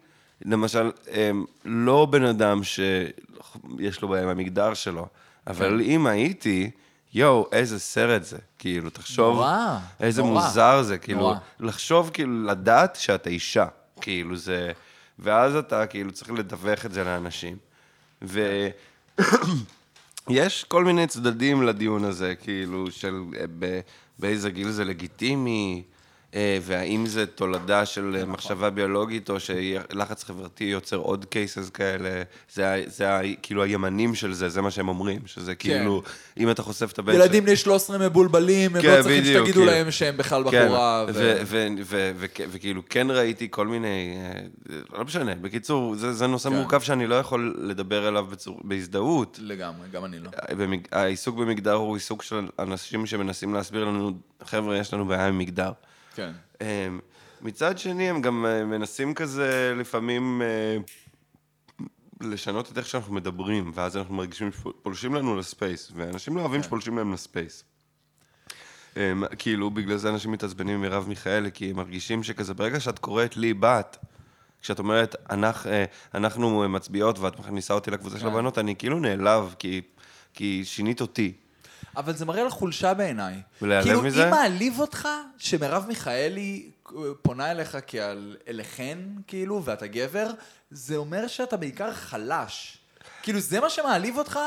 למשל, אמ, לא בן אדם שיש לו בעיה עם המגדר שלו, אבל כן. אם הייתי, יואו, איזה סרט זה. כאילו, תחשוב, נורא, איזה נורא. מוזר זה, כאילו, נורא. לחשוב, כאילו, לדעת שאתה אישה, כאילו, זה... ואז אתה, כאילו, צריך לדווח את זה לאנשים. ויש כל מיני צדדים לדיון הזה, כאילו, של אה, ב... באיזה גיל זה לגיטימי, והאם זה תולדה של נכון. אה, מחשבה ביולוגית, או שלחץ חברתי יוצר עוד קייסס כאלה. זה, זה כאילו הימנים של זה, זה מה שהם אומרים, שזה כאילו, אם אתה חושף את הבן כן. ילדים בני 13 מבולבלים, הם כן, לא צריכים בדיוק, שתגידו כאילו. להם שהם בכלל כן, בחורה. ו- וכאילו כן ראיתי כל מיני, אה, לא משנה, בקיצור, זה זה נושא כן. מורכב שאני לא יכול לדבר עליו בצור- בהזדהות. לגמרי, גם אני לא. במג- העיסוק במגדר הוא עיסוק של אנשים שמנסים להסביר לנו, חבר'ה, יש לנו בעיה עם מגדר. כן. אמ, מצד שני, הם גם אה, מנסים כזה לפעמים אה, לשנות את איך שאנחנו מדברים, ואז אנחנו מרגישים שפולשים לנו לספייס, ואנשים לא אוהבים שפולשים להם לספייס. אמ, כאילו, בגלל זה אנשים מתעצבנים ממרב מיכאלי, כי הם מרגישים שכזה, ברגע שאת קוראת לי בת, כשאת אומרת, "אנחנו, אה, אנחנו מצביעות ואת מכניסה אותי לקבוצה של כן. הבנות, אני כאילו נעלב, כי, כי שינית אותי. אבל זה מראה על חולשה בעיניי. ולהיעלב כאילו, מזה? אם מעליב אותך שמרב מיכאלי אה, פונה אליך כאל אליכן, כאילו, ואתה גבר, זה אומר שאתה בעיקר חלש. כאילו, זה מה שמעליב אותך?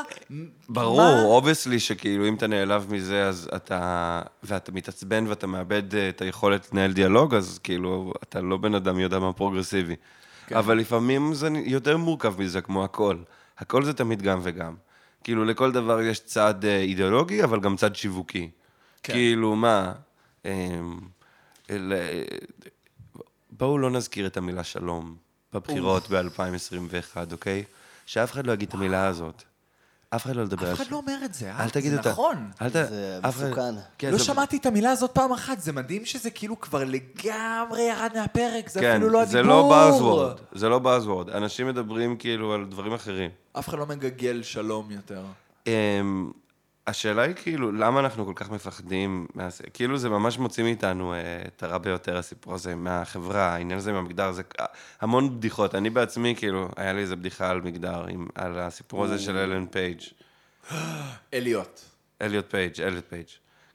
ברור? obviously שכאילו אם אתה נעלב מזה, אז אתה... ואתה מתעצבן ואתה מאבד אה, את היכולת לנהל דיאלוג, אז כאילו, אתה לא בן אדם יודע מה פרוגרסיבי. כן. אבל לפעמים זה יותר מורכב מזה, כמו הכל. הכל זה תמיד גם וגם. כאילו, לכל דבר יש צד אה, אידיאולוגי, אבל גם צד שיווקי. כן. כאילו, מה? אמ, אל- אה, בואו לא נזכיר את המילה שלום בבחירות ב-2021, אוקיי? שאף אחד לא יגיד את המילה הזאת. אף אחד לא ידבר על אף אחד זה. לא אומר את זה, אה? אל תגיד זה אותה. נכון. אל ת... זה אף אחד- מסוכן. כן, לא זה- שמעתי את המילה הזאת פעם אחת, זה מדהים שזה כאילו כבר לגמרי ירד מהפרק, זה כן, אפילו לא זה הדיבור. לא באזוורד. זה לא buzzword. אנשים מדברים כאילו על דברים אחרים. אף אחד לא מגגל שלום יותר. השאלה היא כאילו, למה אנחנו כל כך מפחדים? מה... כאילו זה ממש מוציא מאיתנו אה, את הרע ביותר, הסיפור הזה, מהחברה, העניין הזה עם המגדר, זה אה, המון בדיחות. אני בעצמי, כאילו, היה לי איזה בדיחה על מגדר, עם, על הסיפור הזה של אלן פייג'. אליוט. אליוט פייג', אליוט פייג'.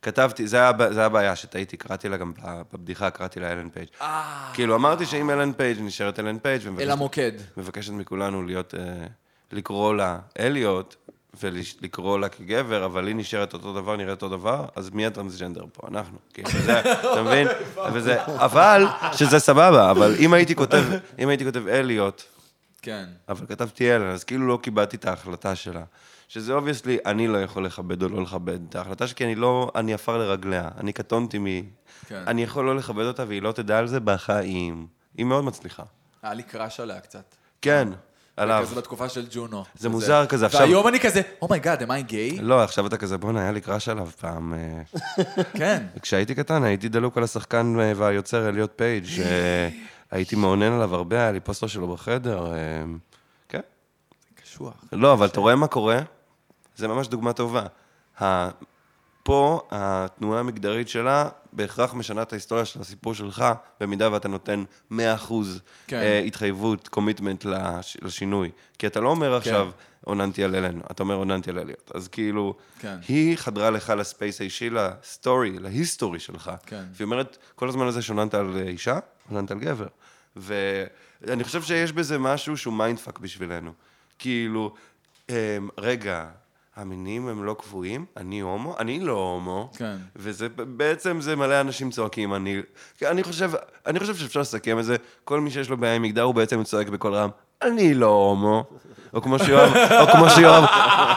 כתבתי, זה היה, זה היה הבעיה, שטעיתי, קראתי לה גם בבדיחה, קראתי לה אלן פייג'. כאילו, אמרתי שאם אלן פייג' נשארת אלן פייג', אל ומבקשת- המוקד. מבקשת מכולנו להיות, אה, לקרוא לה אליוט, ולקרוא לה כגבר, אבל היא נשארת אותו דבר, נראית אותו דבר, אז מי הטרנסג'נדר פה? אנחנו. כאילו, זה, אתה מבין? וזה, אבל, שזה סבבה, אבל אם הייתי כותב, אם הייתי כותב אליוט, כן. אבל כתבתי אלן, אז כאילו לא קיבלתי את ההחלטה שלה. שזה obviously, אני לא יכול לכבד או לא לכבד את ההחלטה שלי, כי אני לא, אני עפר לרגליה. אני קטונתי מ... כן. אני יכול לא לכבד אותה והיא לא תדע על זה בחיים. היא מאוד מצליחה. היה לי crush עליה קצת. כן, עליו. כזה בתקופה של ג'ונו. זה מוזר כזה, עכשיו- והיום אני כזה, oh my god, am I gay? לא, עכשיו אתה כזה, בואנה, היה לי crush עליו פעם. אה, כן. כשהייתי קטן, הייתי דלוק על השחקן אה, והיוצר אליוט פייג'. הייתי מאונן עליו הרבה, היה לי פוסטר שלו בחדר. אה, כן. קשוח. לא, אבל אתה רואה מה קורה? זה ממש דוגמה טובה. פה התנועה המגדרית שלה בהכרח משנה את ההיסטוריה של הסיפור שלך, במידה ואתה נותן 100% כן. אה, התחייבות, commitment לש, לשינוי. כי אתה לא אומר עכשיו, אוננתי על אלן, אתה אומר אוננתי על אליוט. אז כאילו, כן. היא חדרה לך ל space האישי, ל story, ל history שלך. כן. והיא אומרת, כל הזמן הזה שאוננת על אה, אישה, אוננת על גבר. ואני חושב שיש בזה משהו שהוא mindfuck בשבילנו. כאילו, אמ, רגע, המינים הם לא קבועים? אני הומו? אני לא הומו. כן. וזה, בעצם זה מלא אנשים צועקים, אני... אני חושב, אני חושב שאפשר לסכם את זה, כל מי שיש לו בעיה עם מגדר הוא בעצם צועק בקול רם, אני לא הומו. או כמו שיואב, או כמו שיואב,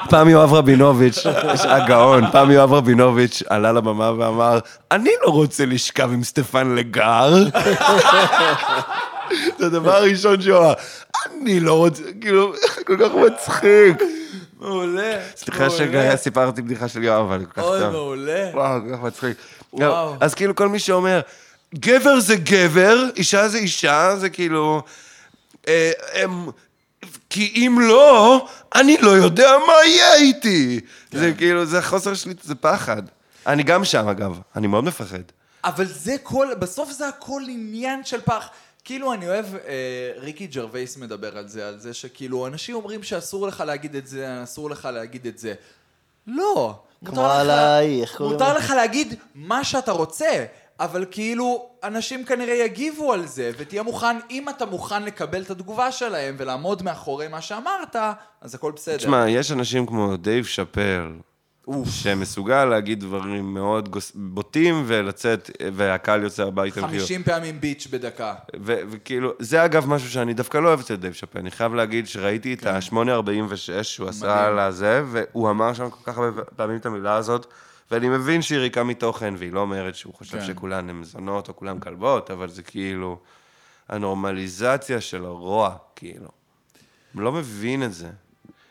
פעם יואב רבינוביץ', יש הגאון, פעם יואב רבינוביץ' עלה לבמה ואמר, אני לא רוצה לשכב עם סטפן לגר. זה הדבר הראשון שהוא אמר, אני לא רוצה, כאילו, כל כך מצחיק. מעולה. סליחה שרגע סיפרתי בדיחה של יואב, אבל כל כך אוי, טוב. מעולה. וואו, כל כך מצחיק. וואו. אז כאילו כל מי שאומר, גבר זה גבר, אישה זה אישה, זה כאילו... אה, הם, כי אם לא, אני לא יודע מה יהיה איתי. כן. זה כאילו, זה חוסר שליטה, זה פחד. אני גם שם, אגב. אני מאוד מפחד. אבל זה כל, בסוף זה הכל עניין של פח. כאילו, אני אוהב, אה, ריקי ג'רווייס מדבר על זה, על זה שכאילו, אנשים אומרים שאסור לך להגיד את זה, אסור לך להגיד את זה. לא. כמו מותר לך- עליי, איך קוראים מותר? לך להגיד מה שאתה רוצה, אבל כאילו, אנשים כנראה יגיבו על זה, ותהיה מוכן, אם אתה מוכן לקבל את התגובה שלהם ולעמוד מאחורי מה שאמרת, אז הכל בסדר. תשמע, יש אנשים כמו דייב שאפל, שמסוגל להגיד דברים מאוד גוס- בוטים ולצאת, והקהל יוצא הביתה. עם חיוך. 50 פעמים bitch בדקה. ו- וכאילו, זה אגב משהו שאני דווקא לא אוהב אצל דייב שאפל. אני חייב להגיד שראיתי את ה-846 שהוא עשה מדהים. על הזה, והוא אמר שם כל כך הרבה פעמים את המילה הזאת, ואני מבין שהיא ריקה מתוכן, והיא לא אומרת שהוא חושב כן. שכולן הן זונות או כולן כלבות, אבל זה כאילו הנורמליזציה של הרוע, כאילו. לא מבין את זה.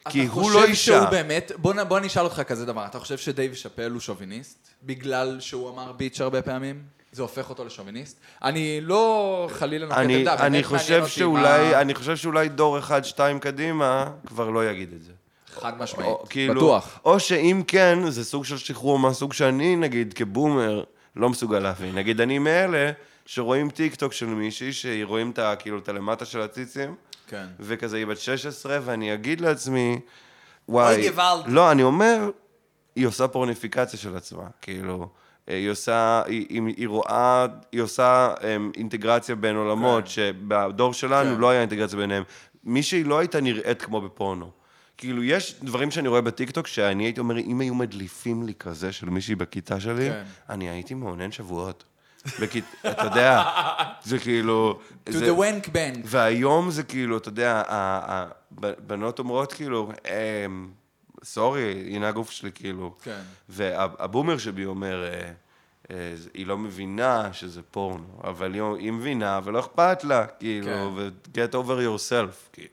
כי הוא לא אתה חושב אישה. שהוא באמת, בוא, בוא אני אשאל אותך כזה דבר, אתה חושב שדייב שאפל הוא שוביניסט? בגלל שהוא אמר bitch הרבה פעמים? זה הופך אותו לשוביניסט? אני לא חלילה נוקט עמדה, אני חושב שאולי, מה- אני חושב שאולי דור אחד, שתיים קדימה, כבר לא יגיד את זה. חד משמעית, או, כאילו, בטוח. או שאם כן, זה סוג של שחרור מהסוג שאני, נגיד, כ boomer, לא מסוגל להבין. נגיד, אני מאלה שרואים טיק טוק של מישהי, שרואים את. כאילו, את הלמטה של הציצים, כן. וכזה היא בת 16, ואני אגיד לעצמי, וואי... אוי, גוואלד. לא, אני אומר, היא עושה פורניפיקציה של עצמה, כאילו... היא עושה, היא, היא, היא רואה, היא עושה um, אינטגרציה בין עולמות, כן. שבדור שלנו כן. לא היה אינטגרציה ביניהם. מישהי לא הייתה נראית כמו בפורנו. כאילו, יש דברים שאני רואה בטיקטוק, שאני הייתי אומר, אם היו מדליפים לי כזה של מישהי בכיתה שלי, כן. אני הייתי מעונן שבועות. אתה יודע, זה כאילו... To זה, the wank bank. והיום זה כאילו, אתה יודע, הבנות אומרות כאילו, "אמ, סורי, הנה הגוף שלי, כאילו. כן. והבומר שבי אומר, אה, אה, היא לא מבינה שזה פורנו, אבל היא, מבינה ולא אכפת לה, כאילו, כן. ו-get over yourself, כאילו.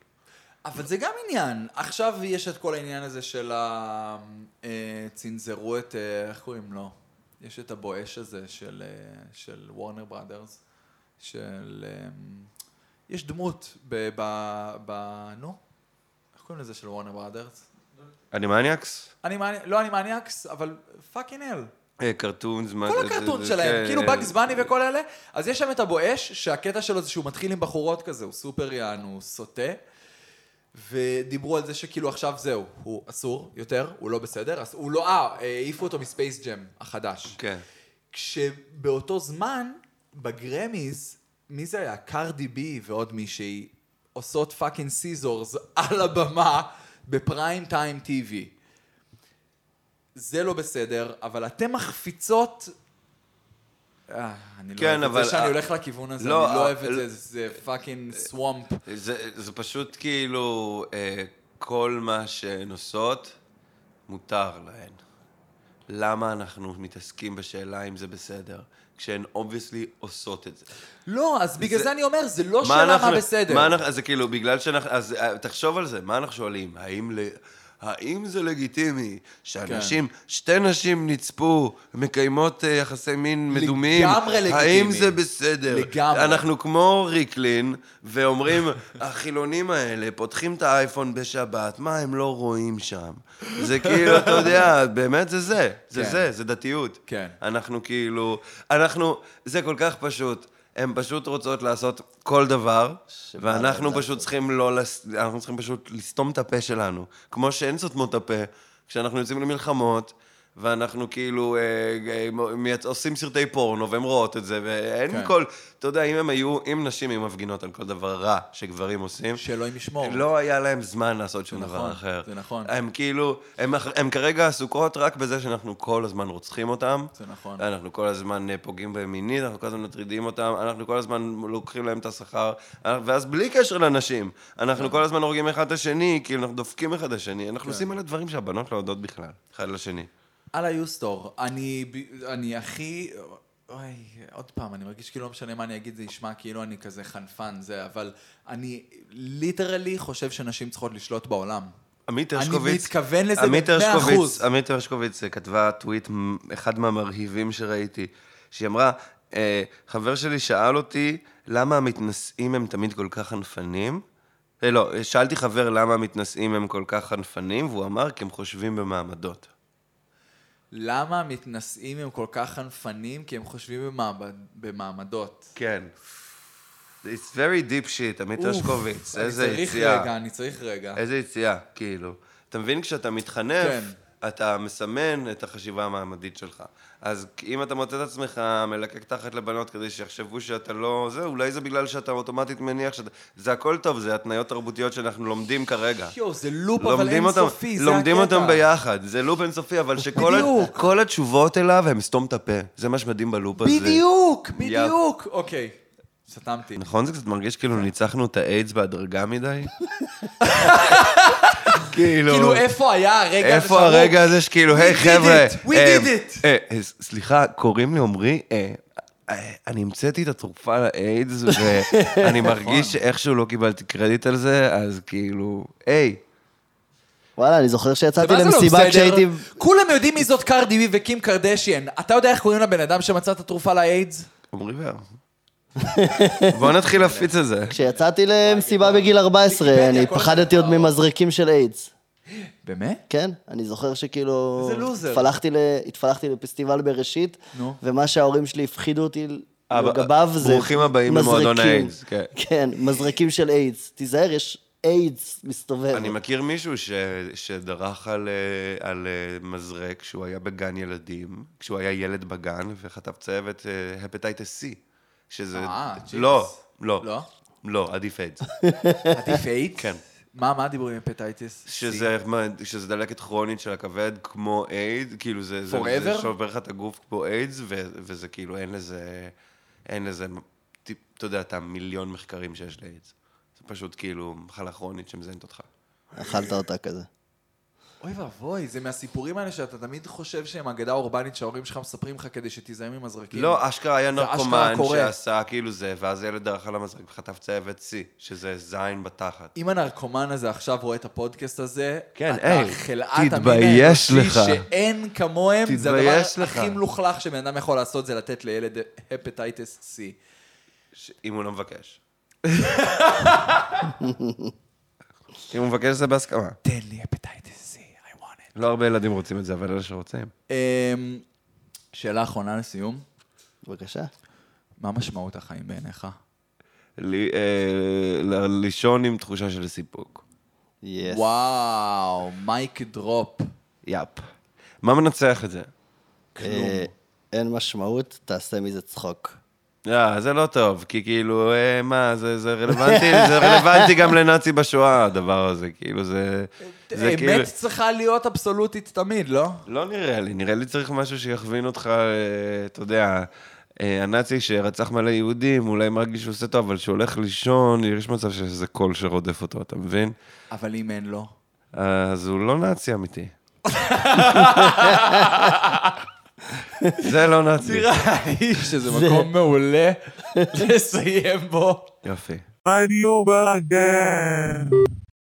אבל זה גם עניין. עכשיו יש את כל העניין הזה של ה... אה, צנזרו את... איך קוראים לו? יש את הבואש הזה של, אה, של וורנר בראדרס, של... אה, יש דמות ב... ב, ב נו? איך קוראים לזה של וורנר בראדרס? אני מניאקס? אני מעני... לא אני מניאקס, אבל fucking hell. cartoons, מה כל ה cartoon זה- שלהם, כן, כאילו אה, באגס בני וכל אלה, אז יש שם את הבואש, שהקטע שלו זה שהוא מתחיל עם בחורות כזה, הוא סופר horny, הוא סוטה, ודיברו על זה שכאילו עכשיו זהו, הוא אסור יותר, הוא לא בסדר, אז הוא לא, אה, העיפו אותו מספייס ג'ם החדש. כן. כשבאותו זמן, בגראמיז, מי זה היה? קרדי בי ועוד מישהי, עושות fucking scissors על הבמה ב prime time TV. זה לא בסדר, אבל אתן מחפיצות... אה, אני לא כן, אוהב את אבל- זה שאני אה, הולך לכיוון הזה, לא, אני לא אה, אוהב את לא- זה, זה fucking swamp. זה, פשוט כאילו, כל מה שהן עושות, מותר להן. למה אנחנו מתעסקים בשאלה אם זה בסדר, כשהן obviously עושות את זה? לא, אז בגלל זה- זה אני אומר, זה לא מה שאלה מה בסדר. מה אנחנו, זה כאילו, בגלל שאנחנו, אז תחשוב על זה, מה אנחנו שואלים? האם, ל, האם זה לגיטימי שאנשים, שתי נשים נצפו, מקיימות אה, יחסי מין מדומים? לגמרי האם לגיטימי. זה בסדר? לגמרי. אנחנו כמו ריקלין, ואומרים, החילונים האלה פותחים את האייפון בשבת, מה הם לא רואים שם? זה כאילו, אתה יודע, באמת זה זה. זה כן. זה, זה דתיות. כן. אנחנו כאילו, אנחנו, זה כל כך פשוט. הן פשוט רוצות לעשות כל דבר, ואנחנו פשוט צריכים לא, לס- אנחנו צריכים פשוט לסתום את הפה שלנו. כמו שהן סותמות את הפה, כשאנחנו יוצאים למלחמות, ואנחנו כאילו אה, אה, עושים סרטי פורנו, והן רואות את זה, ואין כן. כל... אתה יודע, אם הם היו, אם נשים היו מפגינות על כל דבר רע שגברים עושים, שאלוהים ישמור. לא היה להם זמן לעשות שום זה דבר נכון, אחר. זה נכון. הם כאילו, הם, הם כרגע עסוקות רק בזה שאנחנו כל הזמן רוצחים אותם. זה נכון. אנחנו כל הזמן אה, פוגעים בהם מינית, אנחנו כל הזמן מטרידים אותם, אנחנו כל הזמן לוקחים להם את השכר, ואז בלי קשר לנשים, אנחנו כל הזמן הורגים אחד את השני, כאילו אנחנו דופקים אחד את השני, אנחנו כן. עושים אלה דברים שהבנות לא יודעות בכלל, אחד לשני. על היוסטור, אני, אני הכי... אוי, עוד פעם, אני מרגיש כאילו לא משנה מה אני אגיד, זה ישמע כאילו אני כזה חנפן, זה, אבל אני ליטרלי חושב שנשים צריכות לשלוט בעולם. עמית אני הרשקוביץ, מתכוון לזה עמית במאה הרשקוביץ, אחוז. עמית הרשקוביץ אה, כתבה טוויט, אחד מהמרהיבים שראיתי, שהיא אמרה, אה, חבר שלי שאל אותי, למה המתנשאים הם תמיד כל כך חנפנים? אה, לא, שאלתי חבר למה המתנשאים הם כל כך חנפנים, והוא אמר, כי הם חושבים במעמדות. למה המתנשאים הם כל כך חנפנים? כי הם חושבים במעמד, במעמדות. כן. It's very deep shit, עמית אוף, הרשקוביץ, איזה אני צריך יציאה. רגע, אני צריך רגע. איזה יציאה, כאילו. אתה מבין, כשאתה מתחנף, כן. אתה מסמן את החשיבה המעמדית שלך. אז אם אתה מוצא את עצמך מלקק תחת לבנות כדי שיחשבו שאתה לא... זה, אולי זה בגלל שאתה אוטומטית מניח שאתה... זה הכל טוב, זה התניות תרבותיות שאנחנו לומדים כרגע. יואו, זה לופ אבל לומדים אותם, אינסופי, זה לומדים הקטע. אותם ביחד, זה לופ אינסופי, אבל שכל בדיוק. כל התשובות אליו הם סתום את הפה. זה מה שמדהים בלופ הזה. בדיוק, בדיוק. אוקיי, סתמתי. נכון? זה קצת מרגיש כאילו ניצחנו את האיידס בהדרגה מדי? כאילו... כאילו, איפה היה הרגע הזה איפה הרגע הזה שכאילו, היי did חבר'ה, it, we אה, did it." אה, אה, סליחה, קוראים לי עמרי, אני המצאתי את התרופה לאיידס, ואני נכון. מרגיש שאיכשהו לא קיבלתי קרדיט על זה, אז כאילו, היי, וואלה, אני זוכר שיצאתי לא למסיבה? כשהייתי... כולם יודעים מי זאת קרדי וקים קרדשיאן. אתה יודע איך קוראים לבן אדם שמצא את התרופה לאיידס? עמרי ור. בוא נתחיל להפיץ את זה. כשיצאתי למסיבה בגיל 14, ויקיפדיה, אני פחדתי עוד. ממזרקים של איידס. באמת? כן, אני זוכר שכאילו... איזה loser. התפלחתי, ל... התפלחתי לפסטיבל בראשית, נו. ומה שההורים שלי הפחידו אותי אבא, לגביו זה ברוכים הבאים למועדון מזרקים. האיידס, כן. כן, מזרקים של איידס. תיזהר, יש איידס מסתובב. אני מכיר מישהו ש, שדרך על, אה, על אה, מזרק כשהוא היה בגן ילדים, כשהוא היה ילד בגן, וחטף צהבת hepatitis C. שזה... אה, צ'יפס. לא, לא. לא? לא, עדיף איידס. עדיף איידס? כן. מה, מה הדיבורים עם הפטייטיס? שזה, שזה דלקת כרונית של הכבד כמו איידס, כאילו זה, זה, Forever? זה שובר לך את הגוף כמו איידס, ו, וזה כאילו אין לזה, אין לזה, אתה יודע, את המיליון מחקרים שיש לאיידס. זה פשוט כאילו מחלה כרונית שמזיינת אותך. אכלת אותה כזה. אוי ואבוי, זה מהסיפורים האלה שאתה תמיד חושב שהם אגדה אורבנית שההורים שלך מספרים לך כדי שתיזהר ממזרקים. לא, אשכרה היה נרקומן. שעשה כאילו זה, ואז הילד דרך על המזרק וחטף צוות C, שזה זין בתחת. אם הנרקומן הזה עכשיו רואה את הפודקאסט הזה, כן, אתה היי, חלאת המין האנושי. שאין כמוהם, זה הדבר לך. הכי מלוכלך שבן אדם יכול לעשות, זה לתת לילד הפטייטיס C. ש- אם הוא לא מבקש. אם הוא מבקש זה בהסכמה. תן לי it. לא הרבה ילדים רוצים את זה, אבל אלה שרוצים. אמ, שאלה אחרונה לסיום, בבקשה. מה משמעות החיים בעיניך? אה, לישון עם תחושה של סיפוק. yes. וואו, mic drop. yep. מה מנצח את זה? אה, אין משמעות, תעשה מזה צחוק. אה, זה לא טוב, כי כאילו, אה, מה, זה, זה רלוונטי, זה רלוונטי גם לנאצי בשואה, הדבר הזה, כאילו, זה... זה כאילו... אמת צריכה להיות אבסולוטית תמיד, לא? לא נראה לי, נראה לי צריך משהו שיכווין אותך, אה, אתה יודע, אה, הנאצי שרצח מלא יהודים, אולי מרגיש שהוא עושה טוב, אבל כשהוא הולך לישון, יש מצב שיש איזה קול שרודף אותו, אתה מבין? אבל אם אין לו. אז הוא לא נאצי אמיתי. זה לא נאצי. נראה לי שזה מקום מעולה לסיים בו. יופי. רדיו בלאגן.